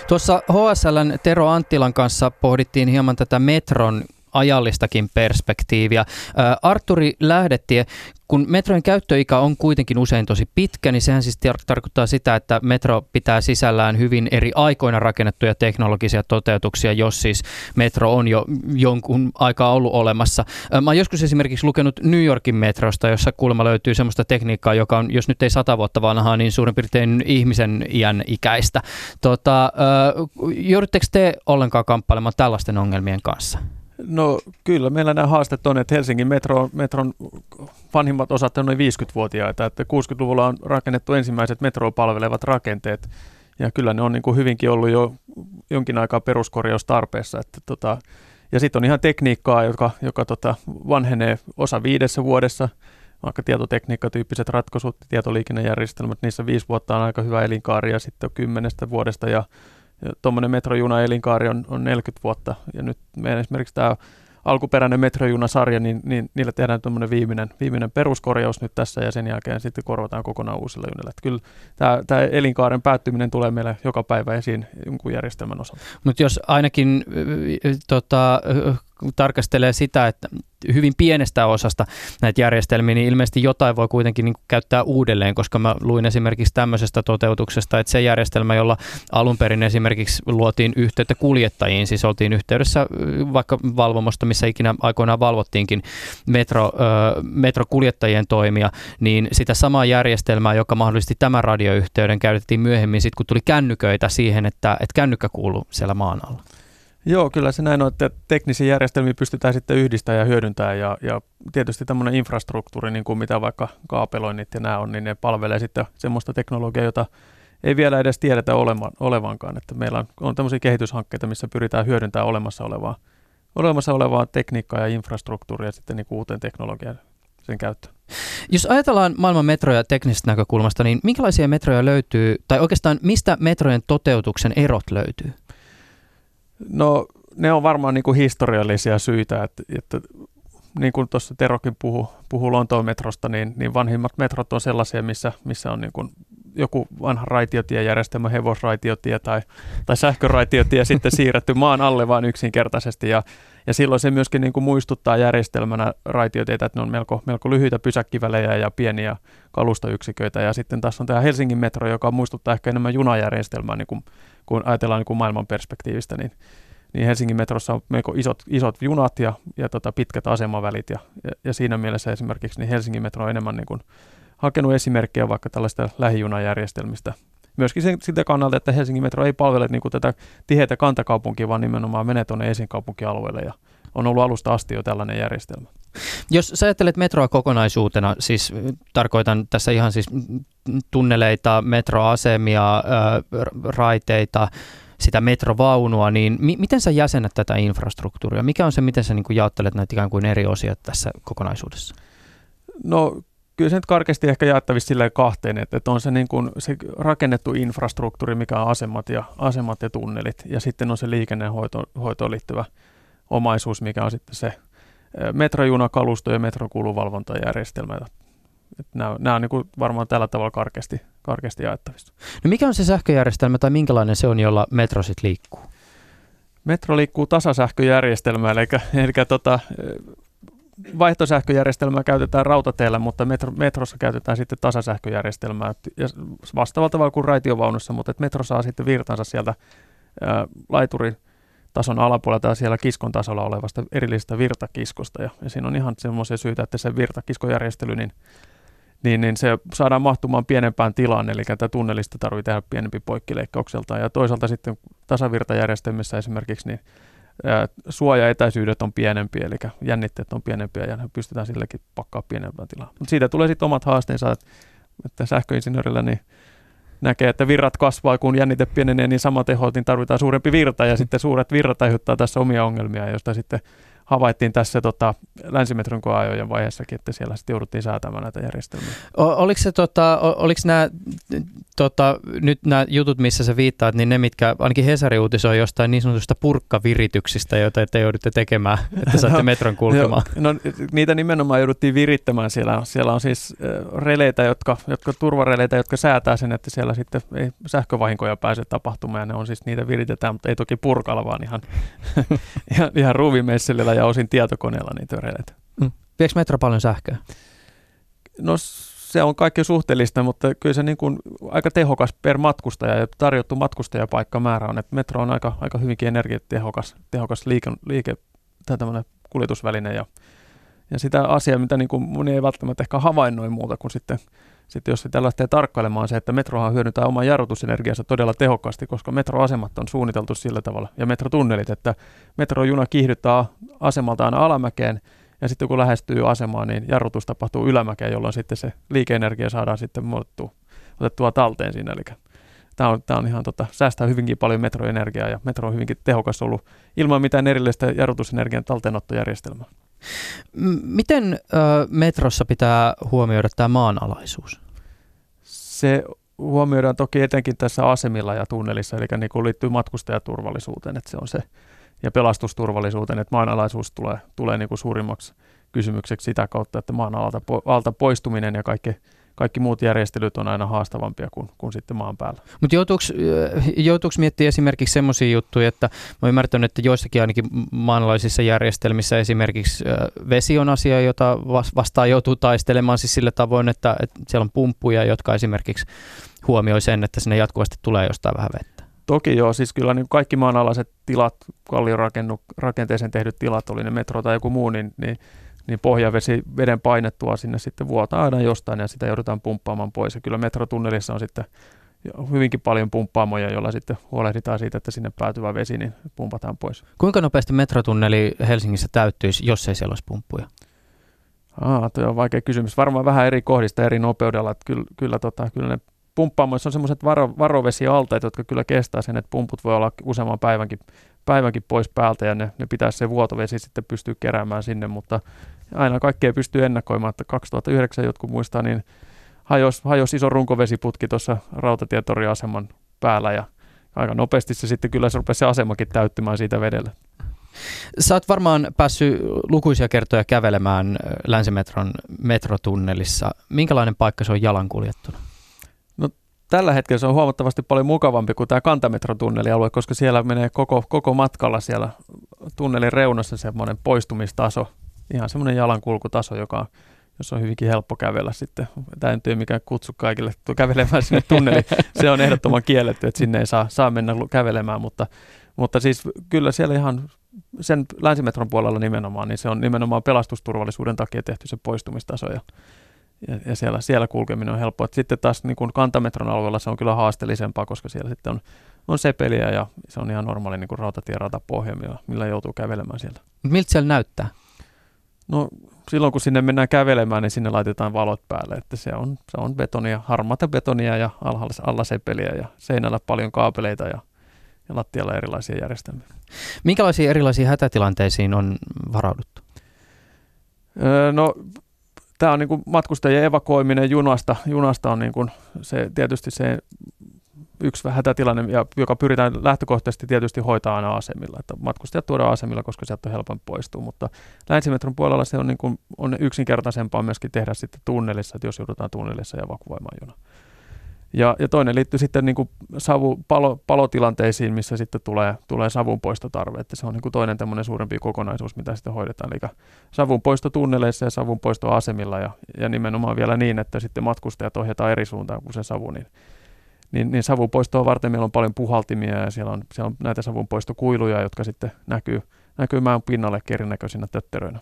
Tuossa HSLn Tero Anttilan kanssa pohdittiin hieman tätä metron ajallistakin perspektiiviä. Arturi Lähdettie, kun metrojen käyttöikä on kuitenkin usein tosi pitkä, niin sehän siis tar- tarkoittaa sitä, että metro pitää sisällään hyvin eri aikoina rakennettuja teknologisia toteutuksia, jos siis metro on jo jonkun aikaa ollut olemassa. Mä oon joskus esimerkiksi lukenut New Yorkin metrosta, jossa kuulemma löytyy semmoista tekniikkaa, joka on, jos nyt ei sata vuotta vanhaa, niin suurin piirtein ihmisen iän ikäistä. Tota, joudutteko te ollenkaan kamppailemaan tällaisten ongelmien kanssa? No kyllä, meillä nämä haasteet on, että Helsingin metro, metron vanhimmat osat on noin 50-vuotiaita, että 60-luvulla on rakennettu ensimmäiset metroa palvelevat rakenteet, ja kyllä ne on niin kuin hyvinkin ollut jo jonkin aikaa peruskorjaustarpeessa, että tota, ja sitten on ihan tekniikkaa, joka, joka tota, vanhenee osa viidessä vuodessa, vaikka tietotekniikkatyyppiset ratkaisut, tietoliikennejärjestelmät, niissä viisi vuotta on aika hyvä elinkaari ja sitten kymmenestä vuodesta ja tuommoinen metrojuna elinkaari on, on 40 vuotta ja nyt meidän esimerkiksi tämä alkuperäinen metrojunasarja, niin, niin niillä tehdään tuommoinen viimeinen, viimeinen peruskorjaus nyt tässä ja sen jälkeen sitten korvataan kokonaan uusilla junilla. Että kyllä tämä, tämä elinkaaren päättyminen tulee meille joka päivä esiin jonkun järjestelmän osalta. Mutta jos ainakin tota, tarkastelee sitä, että hyvin pienestä osasta näitä järjestelmiä, niin ilmeisesti jotain voi kuitenkin niin käyttää uudelleen, koska mä luin esimerkiksi tämmöisestä toteutuksesta, että se järjestelmä, jolla alun perin esimerkiksi luotiin yhteyttä kuljettajiin, siis oltiin yhteydessä vaikka valvomosta, missä ikinä aikoinaan valvottiinkin metro, metrokuljettajien toimia, niin sitä samaa järjestelmää, joka mahdollisti tämän radioyhteyden, käytettiin myöhemmin sitten, kun tuli kännyköitä siihen, että, että kännykkä kuuluu siellä maan alla. Joo, kyllä se näin on, että teknisiä järjestelmiä pystytään sitten yhdistämään ja hyödyntämään ja, ja tietysti tämmöinen infrastruktuuri, niin kuin mitä vaikka kaapeloinnit ja nämä on, niin ne palvelee sitten semmoista teknologiaa, jota ei vielä edes tiedetä olevan, olevankaan. Että meillä on, on tämmöisiä kehityshankkeita, missä pyritään hyödyntämään olemassa olevaa, olemassa olevaa tekniikkaa ja infrastruktuuria sitten niin uuteen teknologiaan sen käyttöön. Jos ajatellaan maailman metroja teknisestä näkökulmasta, niin minkälaisia metroja löytyy, tai oikeastaan mistä metrojen toteutuksen erot löytyy? No ne on varmaan niin kuin historiallisia syitä, että, että niin kuin tuossa Terokin puhui puhu Lontoon metrosta, niin, niin vanhimmat metrot on sellaisia, missä, missä on niin kuin joku vanha raitiotiejärjestelmä, hevosraitiotie tai, tai sähköraitiotie sitten siirretty maan alle vain yksinkertaisesti. Ja, ja silloin se myöskin niin kuin muistuttaa järjestelmänä raitioteitä, että ne on melko, melko lyhyitä pysäkkivälejä ja pieniä kalustoyksiköitä ja sitten tässä on tämä Helsingin metro, joka muistuttaa ehkä enemmän junajärjestelmää, niin kuin, kun ajatellaan niin kuin maailman perspektiivistä, niin niin Helsingin metrossa on melko isot, isot junat ja, ja tota pitkät asemavälit ja, ja, ja siinä mielessä esimerkiksi niin Helsingin metro on enemmän niin kuin hakenut esimerkkejä vaikka tällaista lähijunajärjestelmistä. Myöskin sen, sitä kannalta, että Helsingin metro ei palvele niin kuin tätä tiheitä kantakaupunkia, vaan nimenomaan menee tuonne esinkaupunkialueelle ja on ollut alusta asti jo tällainen järjestelmä. Jos sä ajattelet metroa kokonaisuutena, siis tarkoitan tässä ihan siis tunneleita, metroasemia, raiteita, sitä metrovaunua, niin mi- miten sä jäsenet tätä infrastruktuuria? Mikä on se, miten sä niin jaottelet näitä ikään kuin eri osia tässä kokonaisuudessa? No kyllä se nyt karkeasti ehkä jaettavissa silleen kahteen, että, että on se, niin kuin, se rakennettu infrastruktuuri, mikä on asemat ja, asemat ja tunnelit, ja sitten on se liikennehoitoon liittyvä omaisuus, mikä on sitten se metrojunakalusto ja metrokuluvalvontajärjestelmä. Nämä, nämä on niin kuin varmaan tällä tavalla karkeasti, karkeasti jaettavissa. No mikä on se sähköjärjestelmä tai minkälainen se on, jolla metro sitten liikkuu? Metro liikkuu tasasähköjärjestelmällä, eli, eli tota, vaihtosähköjärjestelmää käytetään rautateillä, mutta metro, metrossa käytetään sitten tasasähköjärjestelmää ja vastaavalla tavalla kuin raitiovaunussa, mutta että metro saa sitten virtansa sieltä ää, laituritason alapuolelta ja siellä kiskon tasolla olevasta erillisestä virtakiskosta. Ja, ja siinä on ihan semmoisia syitä, että se virtakiskojärjestely, niin, niin, niin se saadaan mahtumaan pienempään tilaan, eli tätä tunnelista tarvitsee tehdä pienempi poikkileikkaukselta. Ja toisaalta sitten tasavirtajärjestelmissä esimerkiksi, niin suojaetäisyydet on pienempiä, eli jännitteet on pienempiä ja pystytään silläkin pakkaa pienempään tilaan. Mutta siitä tulee sitten omat haasteensa, että sähköinsinöörillä niin näkee, että virrat kasvaa, kun jännite pienenee, niin sama teho, niin tarvitaan suurempi virta ja sitten suuret virrat aiheuttaa tässä omia ongelmia, joista sitten havaittiin tässä tota, länsimetron koeajojen vaiheessakin, että siellä sitten jouduttiin säätämään näitä järjestelmiä. O, oliko, se, tota, oliko nämä, tota, nyt nämä jutut, missä sä viittaat, niin ne, mitkä ainakin Hesari uutisoi jostain niin sanotusta purkkavirityksistä, joita te joudutte tekemään, että saatte metron kulkemaan? no, niitä nimenomaan jouduttiin virittämään. Siellä, siellä on siis releitä, jotka, jotka turvareleitä, jotka säätää sen, että siellä sitten ei sähkövahinkoja pääse tapahtumaan. Ja ne on siis, niitä viritetään, mutta ei toki purkalla, vaan ihan, ihan, ihan ruuvimeisselillä ja osin tietokoneella niitä releitä. Mm. Viekö metro paljon sähköä? No se on kaikki suhteellista, mutta kyllä se niin kuin aika tehokas per matkustaja ja tarjottu matkustajapaikkamäärä on, että metro on aika, aika hyvinkin energiatehokas tehokas liike, liike tai kuljetusväline ja, ja sitä asiaa, mitä niin kuin moni ei välttämättä ehkä havainnoi muuta kuin sitten, sitten jos sitä lähtee tarkkailemaan se, että metrohan hyödyntää oman jarrutusenergiansa todella tehokkaasti, koska metroasemat on suunniteltu sillä tavalla ja metrotunnelit, että metrojuna kiihdyttää asemalta aina alamäkeen ja sitten kun lähestyy asemaan, niin jarrutus tapahtuu ylämäkeen, jolloin sitten se liikeenergia saadaan sitten muodottua, otettua talteen siinä. Eli tämä on, tämä on ihan tota, säästää hyvinkin paljon metroenergiaa ja metro on hyvinkin tehokas ollut ilman mitään erillistä jarrutusenergian talteenottojärjestelmää. Miten ö, metrossa pitää huomioida tämä maanalaisuus? Se huomioidaan toki etenkin tässä asemilla ja tunnelissa, eli niin kuin liittyy matkustajaturvallisuuteen, että se on se ja pelastusturvallisuuteen, että maanalaisuus tulee, tulee niin kuin suurimmaksi kysymykseksi sitä kautta, että maan alta, alta poistuminen ja kaikki, kaikki muut järjestelyt on aina haastavampia kuin, kuin sitten maan päällä. Mutta joutuuko miettiä esimerkiksi semmoisia juttuja, että mä olen ymmärtänyt, että joissakin ainakin maanalaisissa järjestelmissä esimerkiksi vesi on asia, jota vastaan joutuu taistelemaan siis sillä tavoin, että, että siellä on pumppuja, jotka esimerkiksi huomioi sen, että sinne jatkuvasti tulee jostain vähän vettä. Toki joo, siis kyllä niin kaikki maanalaiset tilat, kalliorakenteeseen tehdyt tilat, oli ne metro tai joku muu, niin, niin, niin pohjavesi veden painettua sinne sitten vuotaa aina jostain ja sitä joudutaan pumppaamaan pois. Ja kyllä metrotunnelissa on sitten hyvinkin paljon pumppaamoja, joilla sitten huolehditaan siitä, että sinne päätyvä vesi niin pumpataan pois. Kuinka nopeasti metrotunneli Helsingissä täyttyisi, jos ei siellä olisi pumppuja? Ah, tuo on vaikea kysymys. Varmaan vähän eri kohdista eri nopeudella. Että kyllä, kyllä, tota, kyllä ne pumppaamoissa on semmoiset varo, varovesialteet, jotka kyllä kestää sen, että pumput voi olla useamman päivänkin, päivänkin pois päältä ja ne, ne pitää se vuotovesi sitten pystyä keräämään sinne, mutta aina kaikkea pystyy ennakoimaan, että 2009 jotkut muistaa, niin hajosi, hajos iso runkovesiputki tuossa rautatietoriaseman päällä ja aika nopeasti se sitten kyllä se rupesi se asemakin täyttymään siitä vedellä. Sä oot varmaan päässyt lukuisia kertoja kävelemään Länsimetron metrotunnelissa. Minkälainen paikka se on jalankuljettuna? Tällä hetkellä se on huomattavasti paljon mukavampi kuin tämä kantametrotunnelialue, koska siellä menee koko, koko matkalla siellä tunnelin reunassa semmoinen poistumistaso, ihan semmoinen jalankulkutaso, joka on, jos on hyvinkin helppo kävellä sitten. Tämä ei mikään kutsu kaikille kävelemään sinne tunneliin. Se on ehdottoman kielletty, että sinne ei saa, saa mennä kävelemään, mutta, mutta siis kyllä siellä ihan sen länsimetron puolella nimenomaan, niin se on nimenomaan pelastusturvallisuuden takia tehty se poistumistaso ja, ja, ja siellä, siellä kulkeminen on helppoa. Sitten taas niin kuin kantametron alueella se on kyllä haasteellisempaa, koska siellä sitten on, on sepeliä ja se on ihan normaali niin kuin rautatieratapohja, millä, millä joutuu kävelemään sieltä. Miltä siellä näyttää? No silloin kun sinne mennään kävelemään, niin sinne laitetaan valot päälle, että se on, se on betonia, harmaata betonia ja alhaalla, alla sepeliä ja seinällä paljon kaapeleita ja ja lattialla erilaisia järjestelmiä. Minkälaisiin erilaisiin hätätilanteisiin on varauduttu? Öö, no, tämä on niin kuin matkustajien evakuoiminen junasta. Junasta on niin kuin se, tietysti se yksi hätätilanne, joka pyritään lähtökohtaisesti tietysti hoitaa aina asemilla. Että matkustajat tuodaan asemilla, koska sieltä on helpompi poistua, mutta länsimetron puolella se on, niin kuin, on yksinkertaisempaa myöskin tehdä sitten tunnelissa, että jos joudutaan tunnelissa evakuoimaan juna. Ja, ja toinen liittyy sitten niin kuin savu, palo, palotilanteisiin, missä sitten tulee, tulee savunpoistotarve. Että se on niin kuin toinen tämmöinen suurempi kokonaisuus, mitä sitten hoidetaan. Eli savunpoisto tunneleissa ja savunpoisto asemilla ja, ja nimenomaan vielä niin, että sitten matkustajat ohjataan eri suuntaan kuin se savu. Niin, niin, niin savunpoistoa varten meillä on paljon puhaltimia ja siellä on, siellä on näitä savunpoistokuiluja, jotka sitten näkyy, näkyy maan pinnalle erinäköisinä tötteröinä.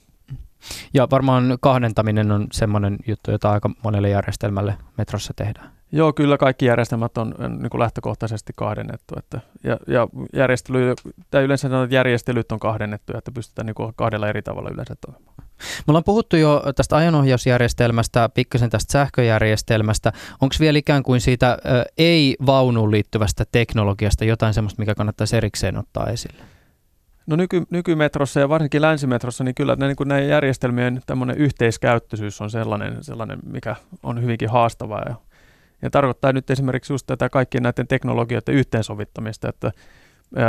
Ja varmaan kahdentaminen on semmoinen juttu, jota aika monelle järjestelmälle metrossa tehdään. Joo, kyllä kaikki järjestelmät on niin kuin lähtökohtaisesti kahdennettu. Että, ja, ja järjestely, tai yleensä sanotaan, että järjestelyt on kahdennettu, että pystytään niin kuin kahdella eri tavalla yleensä toimimaan. Me ollaan puhuttu jo tästä ajonohjausjärjestelmästä, pikkasen tästä sähköjärjestelmästä. Onko vielä ikään kuin siitä ei-vaunuun liittyvästä teknologiasta jotain sellaista, mikä kannattaisi erikseen ottaa esille? No nyky, nykymetrossa ja varsinkin länsimetrossa, niin kyllä niin kuin näiden järjestelmien tämmöinen yhteiskäyttöisyys on sellainen, sellainen, mikä on hyvinkin haastavaa ja ja tarkoittaa nyt esimerkiksi just tätä kaikkien näiden teknologioiden yhteensovittamista, että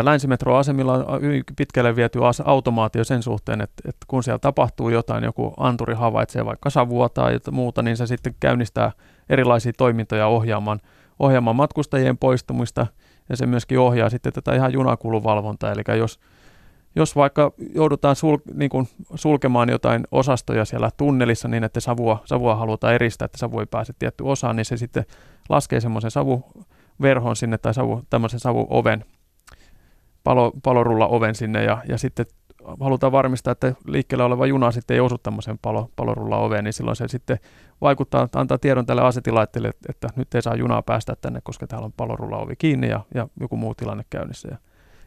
länsimetroasemilla on pitkälle viety automaatio sen suhteen, että, että kun siellä tapahtuu jotain, joku anturi havaitsee vaikka savua tai muuta, niin se sitten käynnistää erilaisia toimintoja ohjaamaan, ohjaamaan matkustajien poistumista. Ja se myöskin ohjaa sitten tätä ihan junakuluvalvontaa, eli jos jos vaikka joudutaan sul, niin kuin sulkemaan jotain osastoja siellä tunnelissa niin, että savua, savua halutaan eristää, että savu ei pääse tietty osaan, niin se sitten laskee semmoisen savuverhon sinne tai savu, tämmöisen savuoven, palo, palorulla oven sinne ja, ja sitten halutaan varmistaa, että liikkeellä oleva juna sitten ei osu tämmöiseen palo, palorulla oveen, niin silloin se sitten vaikuttaa, antaa tiedon tälle asetilaitteelle, että, että nyt ei saa junaa päästä tänne, koska täällä on palorulla ovi kiinni ja, ja joku muu tilanne käynnissä. Ja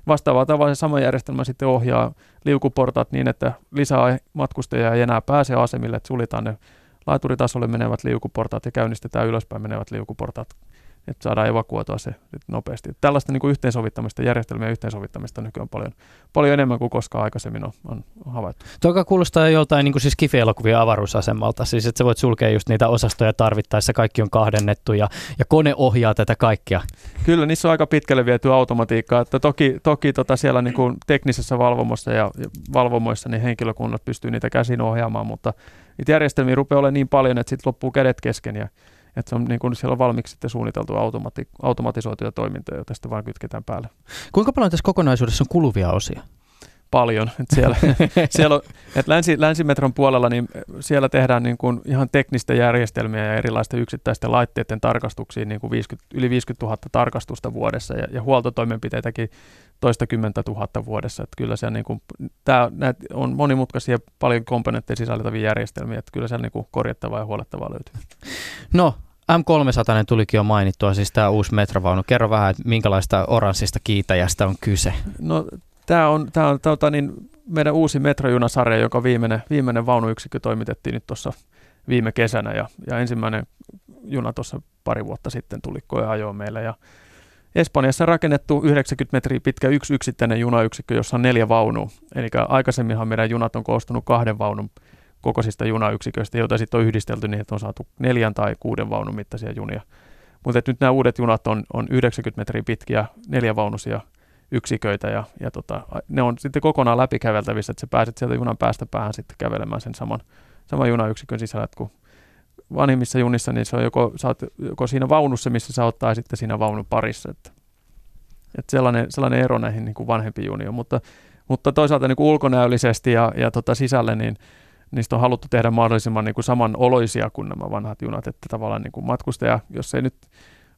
Vastaavalla tavalla se sama järjestelmä sitten ohjaa liukuportat niin, että lisää matkustajia ei enää pääse asemille, että suljetaan ne laituritasolle menevät liukuportaat ja käynnistetään ylöspäin menevät liukuportaat että saadaan evakuoitua se nopeasti. Tällaista niin kuin yhteensovittamista, järjestelmien yhteensovittamista nykyään paljon, paljon enemmän kuin koskaan aikaisemmin on, on havaittu. Tuo kuulostaa joltain niin kuin siis kifi-elokuvien avaruusasemalta, siis että sä voit sulkea just niitä osastoja tarvittaessa, kaikki on kahdennettu ja, ja kone ohjaa tätä kaikkea. Kyllä, niissä on aika pitkälle viety automatiikkaa, että toki, toki tota siellä niin kuin teknisessä valvomossa ja valvomoissa niin henkilökunnat pystyy niitä käsin ohjaamaan, mutta niitä järjestelmiä rupeaa olemaan niin paljon, että sitten loppuu kädet kesken ja että se on niin kuin siellä on valmiiksi sitten suunniteltu automati- automatisoituja toimintoja, joita sitten vaan kytketään päälle. Kuinka paljon tässä kokonaisuudessa on kuluvia osia? Paljon. Että siellä, siellä on, että länsi, länsimetron puolella niin siellä tehdään niin kuin ihan teknistä järjestelmiä ja erilaisten yksittäisten laitteiden tarkastuksiin niin kuin 50, yli 50 000 tarkastusta vuodessa ja, ja huoltotoimenpiteitäkin toista kymmentä tuhatta vuodessa. Että kyllä siellä niin kuin, tämä, on monimutkaisia paljon komponentteja sisältäviä järjestelmiä, että kyllä siellä niin kuin korjattavaa ja huolettavaa löytyy. No, M300 tulikin jo mainittua, siis tämä uusi metrovaunu. Kerro vähän, että minkälaista oranssista kiitäjästä on kyse. No, tämä on, tämä on tota, niin, meidän uusi metrojunasarja, joka viimeinen, viimeinen vaunuyksikkö toimitettiin nyt tuossa viime kesänä ja, ja ensimmäinen juna tuossa pari vuotta sitten tuli koeajoon meille ja Espanjassa rakennettu 90 metriä pitkä yksi yksittäinen junayksikkö, jossa on neljä vaunua. Eli aikaisemminhan meidän junat on koostunut kahden vaunun kokoisista junayksiköistä, joita sitten on yhdistelty niin, että on saatu neljän tai kuuden vaunun mittaisia junia. Mutta nyt nämä uudet junat on, on 90 metriä pitkiä, neljävaunusia yksiköitä ja, ja tota, ne on sitten kokonaan läpikäveltävissä, että sä pääset sieltä junan päästä päähän sitten kävelemään sen saman, saman junayksikön sisällä, kun vanhimmissa junissa, niin se on joko, oot joko siinä vaunussa, missä sä oot, tai sitten siinä vaunun parissa. Että, että sellainen, sellainen ero näihin niin vanhempiin juniin. Mutta, mutta toisaalta niin kuin ulkonäöllisesti ja, ja tota sisälle, niin niistä on haluttu tehdä mahdollisimman niin kuin samanoloisia kuin nämä vanhat junat, että tavallaan niin kuin matkustaja, jos ei nyt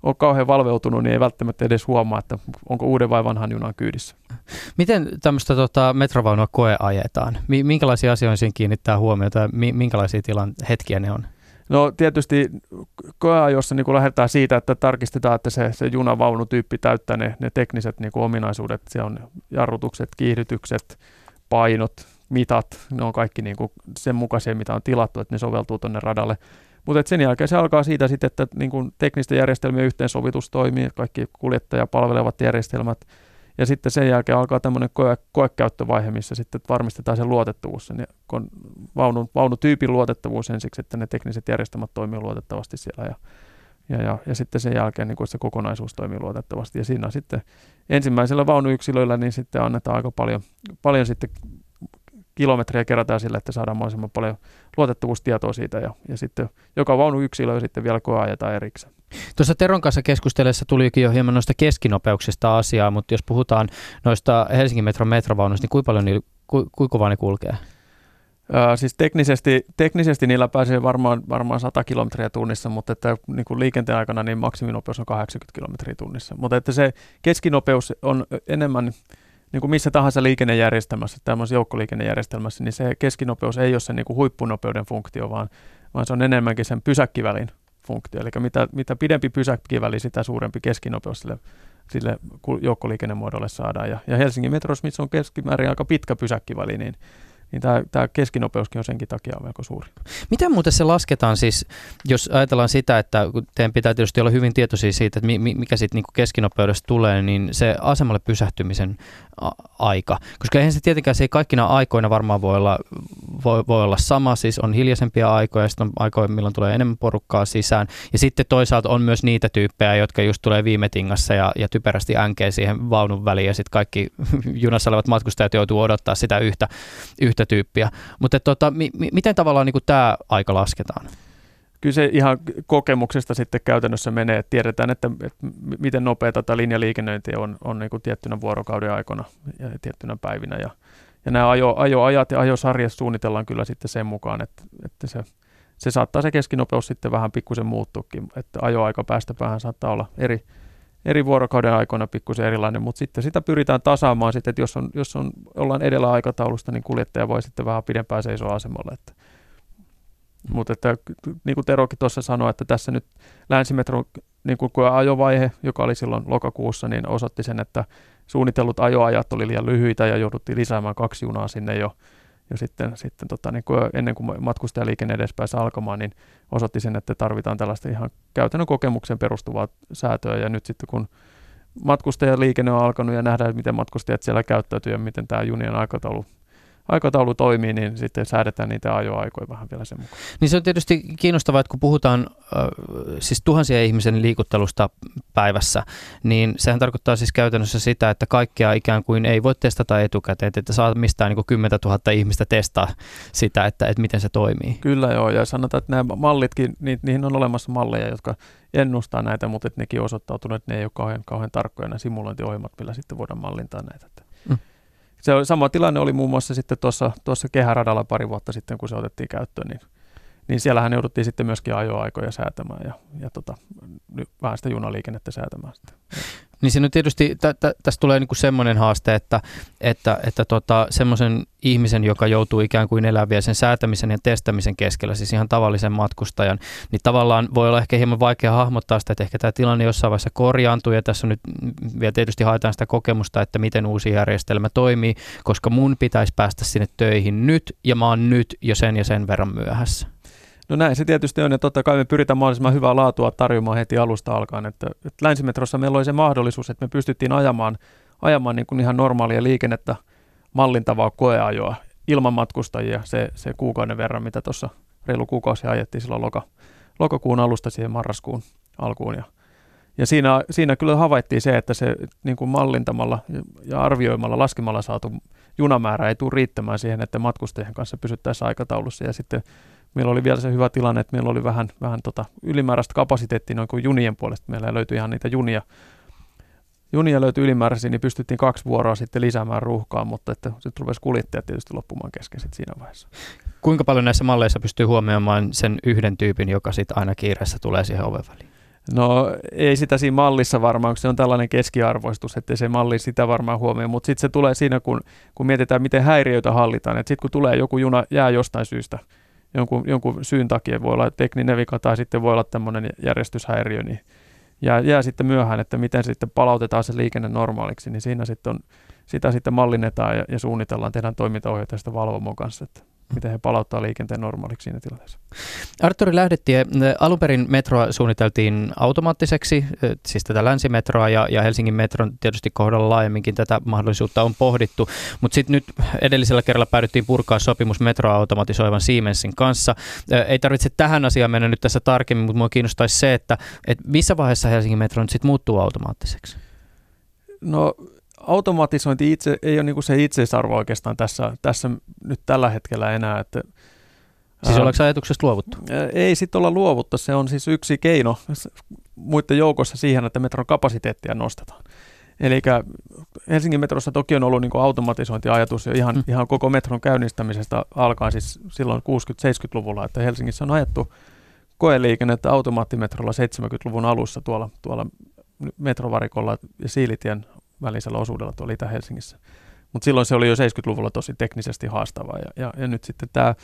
ole kauhean valveutunut, niin ei välttämättä edes huomaa, että onko uuden vai vanhan junan kyydissä. Miten tämmöistä tota, metrovaunua koe ajetaan? Minkälaisia asioita siinä kiinnittää huomiota ja minkälaisia tilan hetkiä ne on? No tietysti koeajossa niin lähdetään siitä, että tarkistetaan, että se, se junavaunutyyppi täyttää ne, ne tekniset niin kuin ominaisuudet. Se on jarrutukset, kiihdytykset, painot, mitat, ne on kaikki niin kuin sen mukaisia, mitä on tilattu, että ne soveltuu tuonne radalle. Mutta sen jälkeen se alkaa siitä sitten, että niin kuin teknisten järjestelmien yhteensovitus toimii, kaikki kuljettaja palvelevat järjestelmät, ja sitten sen jälkeen alkaa tämmöinen koe, koekäyttövaihe, missä sitten varmistetaan se luotettavuus, sen vaunun, vaunutyypin luotettavuus ensiksi, että ne tekniset järjestelmät toimii luotettavasti siellä ja, ja, ja, ja sitten sen jälkeen niin se kokonaisuus toimii luotettavasti. Ja siinä sitten ensimmäisellä vaunuyksilöillä niin sitten annetaan aika paljon, paljon sitten kilometriä kerätään sillä, että saadaan mahdollisimman paljon luotettavuustietoa siitä ja, ja sitten joka yksilö sitten vielä koeajetaan erikseen. Tuossa Teron kanssa keskustellessa tulikin jo hieman noista keskinopeuksista asiaa, mutta jos puhutaan noista Helsingin metron metrovaunuista, niin kuinka paljon niillä, ku, kuinka ne kulkee? Öö, siis teknisesti, teknisesti niillä pääsee varmaan, varmaan 100 kilometriä tunnissa, mutta että niin kuin liikenteen aikana niin maksiminopeus on 80 kilometriä tunnissa. Mutta että se keskinopeus on enemmän niin kuin missä tahansa liikennejärjestelmässä, tämmöisessä joukkoliikennejärjestelmässä, niin se keskinopeus ei ole se niin kuin huippunopeuden funktio, vaan, vaan se on enemmänkin sen pysäkkivälin funktio. Eli mitä, mitä pidempi pysäkkiväli, sitä suurempi keskinopeus sille, sille joukkoliikennemuodolle saadaan. Ja, ja Helsingin metros, missä on keskimäärin aika pitkä pysäkkiväli, niin niin tämä, tämä keskinopeuskin on senkin takia melko suuri. Miten muuten se lasketaan siis, jos ajatellaan sitä, että teidän pitää tietysti olla hyvin tietoisia siitä, että mikä siitä niin keskinopeudesta tulee, niin se asemalle pysähtymisen aika. Koska eihän se tietenkään se ei kaikkina aikoina varmaan voi olla, voi, voi olla sama, siis on hiljaisempia aikoja, sitten on aikoja, milloin tulee enemmän porukkaa sisään. Ja sitten toisaalta on myös niitä tyyppejä, jotka just tulee viime tingassa ja, ja typerästi änkee siihen vaunun väliin ja sitten kaikki junassa olevat matkustajat joutuu odottaa sitä yhtä, yhtä tyyppiä. Mutta tota, mi, mi, miten tavallaan niin tämä aika lasketaan? Kyllä se ihan kokemuksesta sitten käytännössä menee, että tiedetään, että, että miten nopea tätä linjaliikennöintiä on, on niin kuin tiettynä vuorokauden aikana ja tiettynä päivinä. Ja, ja nämä ajo, ajoajat ja ajosarjat suunnitellaan kyllä sitten sen mukaan, että, että se, se saattaa se keskinopeus sitten vähän pikkusen muuttuukin, että ajoaika päästä päähän saattaa olla eri, eri vuorokauden aikoina pikkusen erilainen, mutta sitten sitä pyritään tasaamaan sitten, että jos, on, jos on, ollaan edellä aikataulusta, niin kuljettaja voi sitten vähän pidempään seisoa asemalla, että mutta että, niin kuin Terokin tuossa sanoi, että tässä nyt länsimetron niin kuin ajovaihe, joka oli silloin lokakuussa, niin osoitti sen, että suunnitellut ajoajat oli liian lyhyitä ja jouduttiin lisäämään kaksi junaa sinne jo, jo sitten, sitten tota, niin kuin ennen kuin matkustajaliikenne edes pääsi alkamaan, niin osoitti sen, että tarvitaan tällaista ihan käytännön kokemuksen perustuvaa säätöä. Ja nyt sitten kun matkustajaliikenne on alkanut ja nähdään, miten matkustajat siellä käyttäytyy ja miten tämä junien aikataulu aikataulu toimii, niin sitten säädetään niitä ajoaikoja vähän vielä sen mukaan. Niin se on tietysti kiinnostavaa, että kun puhutaan äh, siis tuhansia ihmisen liikuttelusta päivässä, niin sehän tarkoittaa siis käytännössä sitä, että kaikkea ikään kuin ei voi testata etukäteen, että saa mistään niin 10 000 ihmistä testaa sitä, että, että miten se toimii. Kyllä joo, ja sanotaan, että nämä mallitkin, niin, niihin on olemassa malleja, jotka ennustaa näitä, mutta että nekin osoittautuneet, että ne ei ole kauhean, kauhean tarkkoja nämä simulointiohjelmat, millä sitten voidaan mallintaa näitä. Mm se sama tilanne oli muun muassa sitten tuossa, tuossa kehäradalla pari vuotta sitten, kun se otettiin käyttöön, niin, niin siellähän jouduttiin sitten myöskin ajoaikoja säätämään ja, ja tota, vähän sitä junaliikennettä säätämään. Sitten. Niin siinä tietysti, tä, tä, tästä tulee niinku semmoinen haaste, että, että, että tota, semmoisen ihmisen, joka joutuu ikään kuin elämään sen säätämisen ja testamisen keskellä, siis ihan tavallisen matkustajan, niin tavallaan voi olla ehkä hieman vaikea hahmottaa sitä, että ehkä tämä tilanne jossain vaiheessa korjaantuu, ja tässä nyt vielä tietysti haetaan sitä kokemusta, että miten uusi järjestelmä toimii, koska mun pitäisi päästä sinne töihin nyt, ja mä oon nyt jo sen ja sen verran myöhässä. No näin se tietysti on, ja totta kai me pyritään mahdollisimman hyvää laatua tarjoamaan heti alusta alkaen. Että, että länsimetrossa meillä oli se mahdollisuus, että me pystyttiin ajamaan, ajamaan niin kuin ihan normaalia liikennettä mallintavaa koeajoa ilman matkustajia se, se kuukauden verran, mitä tuossa reilu kuukausi ajettiin silloin loka, lokakuun alusta siihen marraskuun alkuun. Ja, ja siinä, siinä kyllä havaittiin se, että se niin kuin mallintamalla ja arvioimalla, laskemalla saatu junamäärä ei tule riittämään siihen, että matkustajien kanssa pysyttäisiin aikataulussa. Ja sitten meillä oli vielä se hyvä tilanne, että meillä oli vähän, vähän tota ylimääräistä kapasiteettia noin kuin junien puolesta. Meillä löytyi ihan niitä junia, junia löytyi ylimääräisiä, niin pystyttiin kaksi vuoroa sitten lisäämään ruuhkaa, mutta että sitten rupesi kuljettajat tietysti loppumaan kesken sitten siinä vaiheessa. Kuinka paljon näissä malleissa pystyy huomioimaan sen yhden tyypin, joka sitten aina kiireessä tulee siihen oven väliin? No ei sitä siinä mallissa varmaan, kun se on tällainen keskiarvoistus, että se malli sitä varmaan huomioi, mutta sitten se tulee siinä, kun, kun mietitään, miten häiriöitä hallitaan. Sitten kun tulee joku juna, jää jostain syystä, jonkun, jonkun syyn takia, voi olla tekninen vika tai sitten voi olla tämmöinen järjestyshäiriö, niin jää, jää sitten myöhään, että miten sitten palautetaan se liikenne normaaliksi, niin siinä sitten on, sitä sitten mallinnetaan ja, ja suunnitellaan, tehdään toimintaohjeita sitä valvomon kanssa, että miten he palauttaa liikenteen normaaliksi siinä tilanteessa. Arturi Lähdetie, alun perin metroa suunniteltiin automaattiseksi, siis tätä länsimetroa ja, ja Helsingin metron tietysti kohdalla laajemminkin tätä mahdollisuutta on pohdittu, mutta sitten nyt edellisellä kerralla päädyttiin purkaa sopimus metroa automatisoivan Siemensin kanssa. Ei tarvitse tähän asiaan mennä nyt tässä tarkemmin, mutta minua kiinnostaisi se, että, että missä vaiheessa Helsingin metro nyt sitten muuttuu automaattiseksi? No automatisointi itse, ei ole niin se itseisarvo oikeastaan tässä, tässä nyt tällä hetkellä enää. Että, siis ollaanko ajatuksesta luovuttu? Ei sitten olla luovuttu. Se on siis yksi keino muiden joukossa siihen, että metron kapasiteettia nostetaan. Eli Helsingin metrossa toki on ollut niin automatisointiajatus jo ihan, mm. ihan koko metron käynnistämisestä alkaen siis silloin 60-70-luvulla, että Helsingissä on ajettu koeliikennettä automaattimetrolla 70-luvun alussa tuolla, tuolla metrovarikolla ja Siilitien välisellä osuudella tuolla Itä-Helsingissä. Mutta silloin se oli jo 70-luvulla tosi teknisesti haastavaa. Ja, ja, ja nyt sitten tämä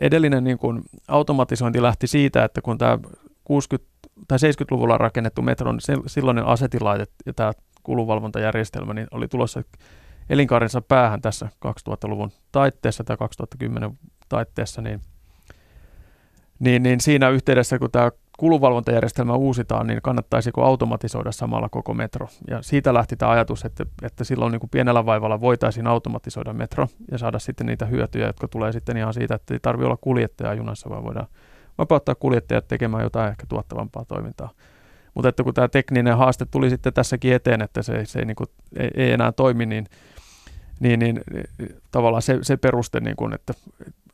edellinen niin kun automatisointi lähti siitä, että kun tämä 60- tai 70-luvulla rakennettu metron silloinen asetilaite ja tämä kulunvalvontajärjestelmä niin oli tulossa elinkaarensa päähän tässä 2000-luvun taitteessa tai 2010 taitteessa, niin, niin, niin siinä yhteydessä, kun tämä kulunvalvontajärjestelmä uusitaan, niin kannattaisiko automatisoida samalla koko metro. Ja siitä lähti tämä ajatus, että, että silloin niin kuin pienellä vaivalla voitaisiin automatisoida metro ja saada sitten niitä hyötyjä, jotka tulee sitten ihan siitä, että ei tarvitse olla kuljettaja junassa, vaan voidaan vapauttaa kuljettajat tekemään jotain ehkä tuottavampaa toimintaa. Mutta että kun tämä tekninen haaste tuli sitten tässäkin eteen, että se, se ei, niin kuin, ei, ei enää toimi, niin, niin, niin tavallaan se, se peruste, niin kuin, että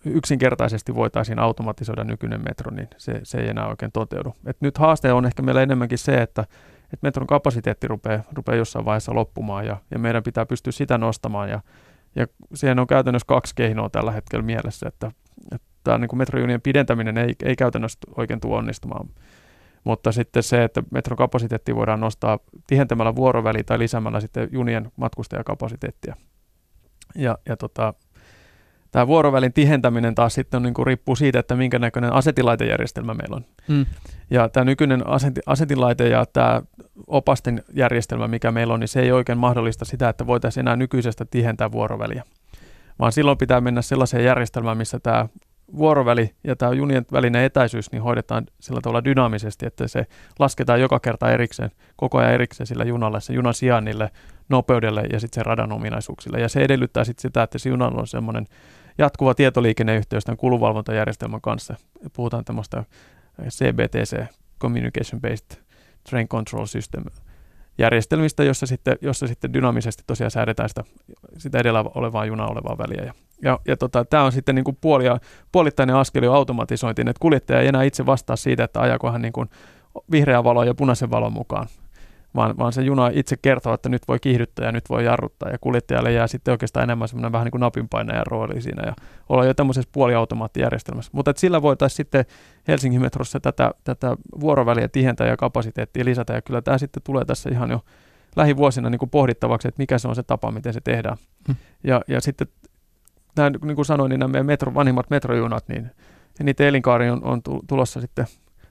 yksinkertaisesti voitaisiin automatisoida nykyinen metro, niin se, se ei enää oikein toteudu. Et nyt haaste on ehkä meillä enemmänkin se, että, että metron kapasiteetti rupeaa, rupeaa jossain vaiheessa loppumaan ja, ja meidän pitää pystyä sitä nostamaan ja, ja siihen on käytännössä kaksi keinoa tällä hetkellä mielessä, että, että tämä niin metrojunien pidentäminen ei, ei käytännössä oikein tule onnistumaan. Mutta sitten se, että metron kapasiteetti voidaan nostaa tihentämällä vuoroväliä tai lisäämällä sitten junien matkustajakapasiteettia. Ja, ja tota, tämä vuorovälin tihentäminen taas sitten on, niin kuin, riippuu siitä, että minkä näköinen asetilaitejärjestelmä meillä on. Mm. Ja tämä nykyinen aseti, asetilaite ja tämä opasten järjestelmä, mikä meillä on, niin se ei oikein mahdollista sitä, että voitaisiin enää nykyisestä tihentää vuoroväliä. Vaan silloin pitää mennä sellaiseen järjestelmään, missä tämä vuoroväli ja tämä junien välinen etäisyys niin hoidetaan sillä tavalla dynaamisesti, että se lasketaan joka kerta erikseen, koko ajan erikseen sillä junalle, se junan sijainnille, nopeudelle ja sitten sen radan ominaisuuksille. Ja se edellyttää sitten sitä, että se junalla on semmoinen jatkuva tietoliikenneyhteys tämän kuluvalvontajärjestelmän kanssa. Puhutaan tämmöistä CBTC, Communication Based Train Control System, järjestelmistä, jossa sitten, jossa sitten dynaamisesti tosiaan säädetään sitä, sitä edellä olevaa junaa olevaa väliä. Ja, ja, ja tota, tämä on sitten niin kuin puolia, puolittainen askel jo automatisointiin, että kuljettaja ei enää itse vastaa siitä, että ajaako hän niin kuin vihreän valon ja punaisen valon mukaan, vaan, vaan se juna itse kertoo, että nyt voi kiihdyttää ja nyt voi jarruttaa ja kuljettajalle jää sitten oikeastaan enemmän semmoinen vähän niin kuin napinpainajan rooli siinä ja olla jo tämmöisessä puoliautomaattijärjestelmässä. Mutta sillä voitaisiin sitten Helsingin metrossa tätä, tätä vuoroväliä tihentää ja kapasiteettia lisätä ja kyllä tämä sitten tulee tässä ihan jo lähivuosina niin kuin pohdittavaksi, että mikä se on se tapa, miten se tehdään. Hmm. Ja, ja sitten nämä, niin kuin sanoin, niin nämä meidän metro, vanhimmat metrojunat, niin niiden elinkaari on, on tulossa sitten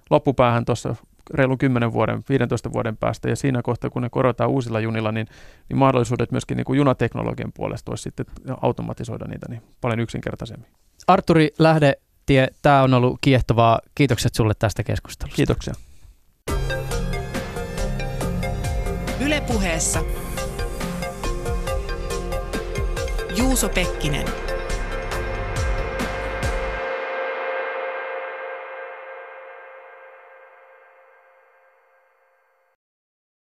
loppupäähän tuossa reilun 10 vuoden, 15 vuoden päästä, ja siinä kohtaa, kun ne korotaan uusilla junilla, niin, niin mahdollisuudet myöskin niin kuin junateknologian puolesta olisi sitten automatisoida niitä niin paljon yksinkertaisemmin. Arturi Lähdetie, tämä on ollut kiehtovaa. Kiitokset sulle tästä keskustelusta. Kiitoksia. Ylepuheessa Juuso Pekkinen.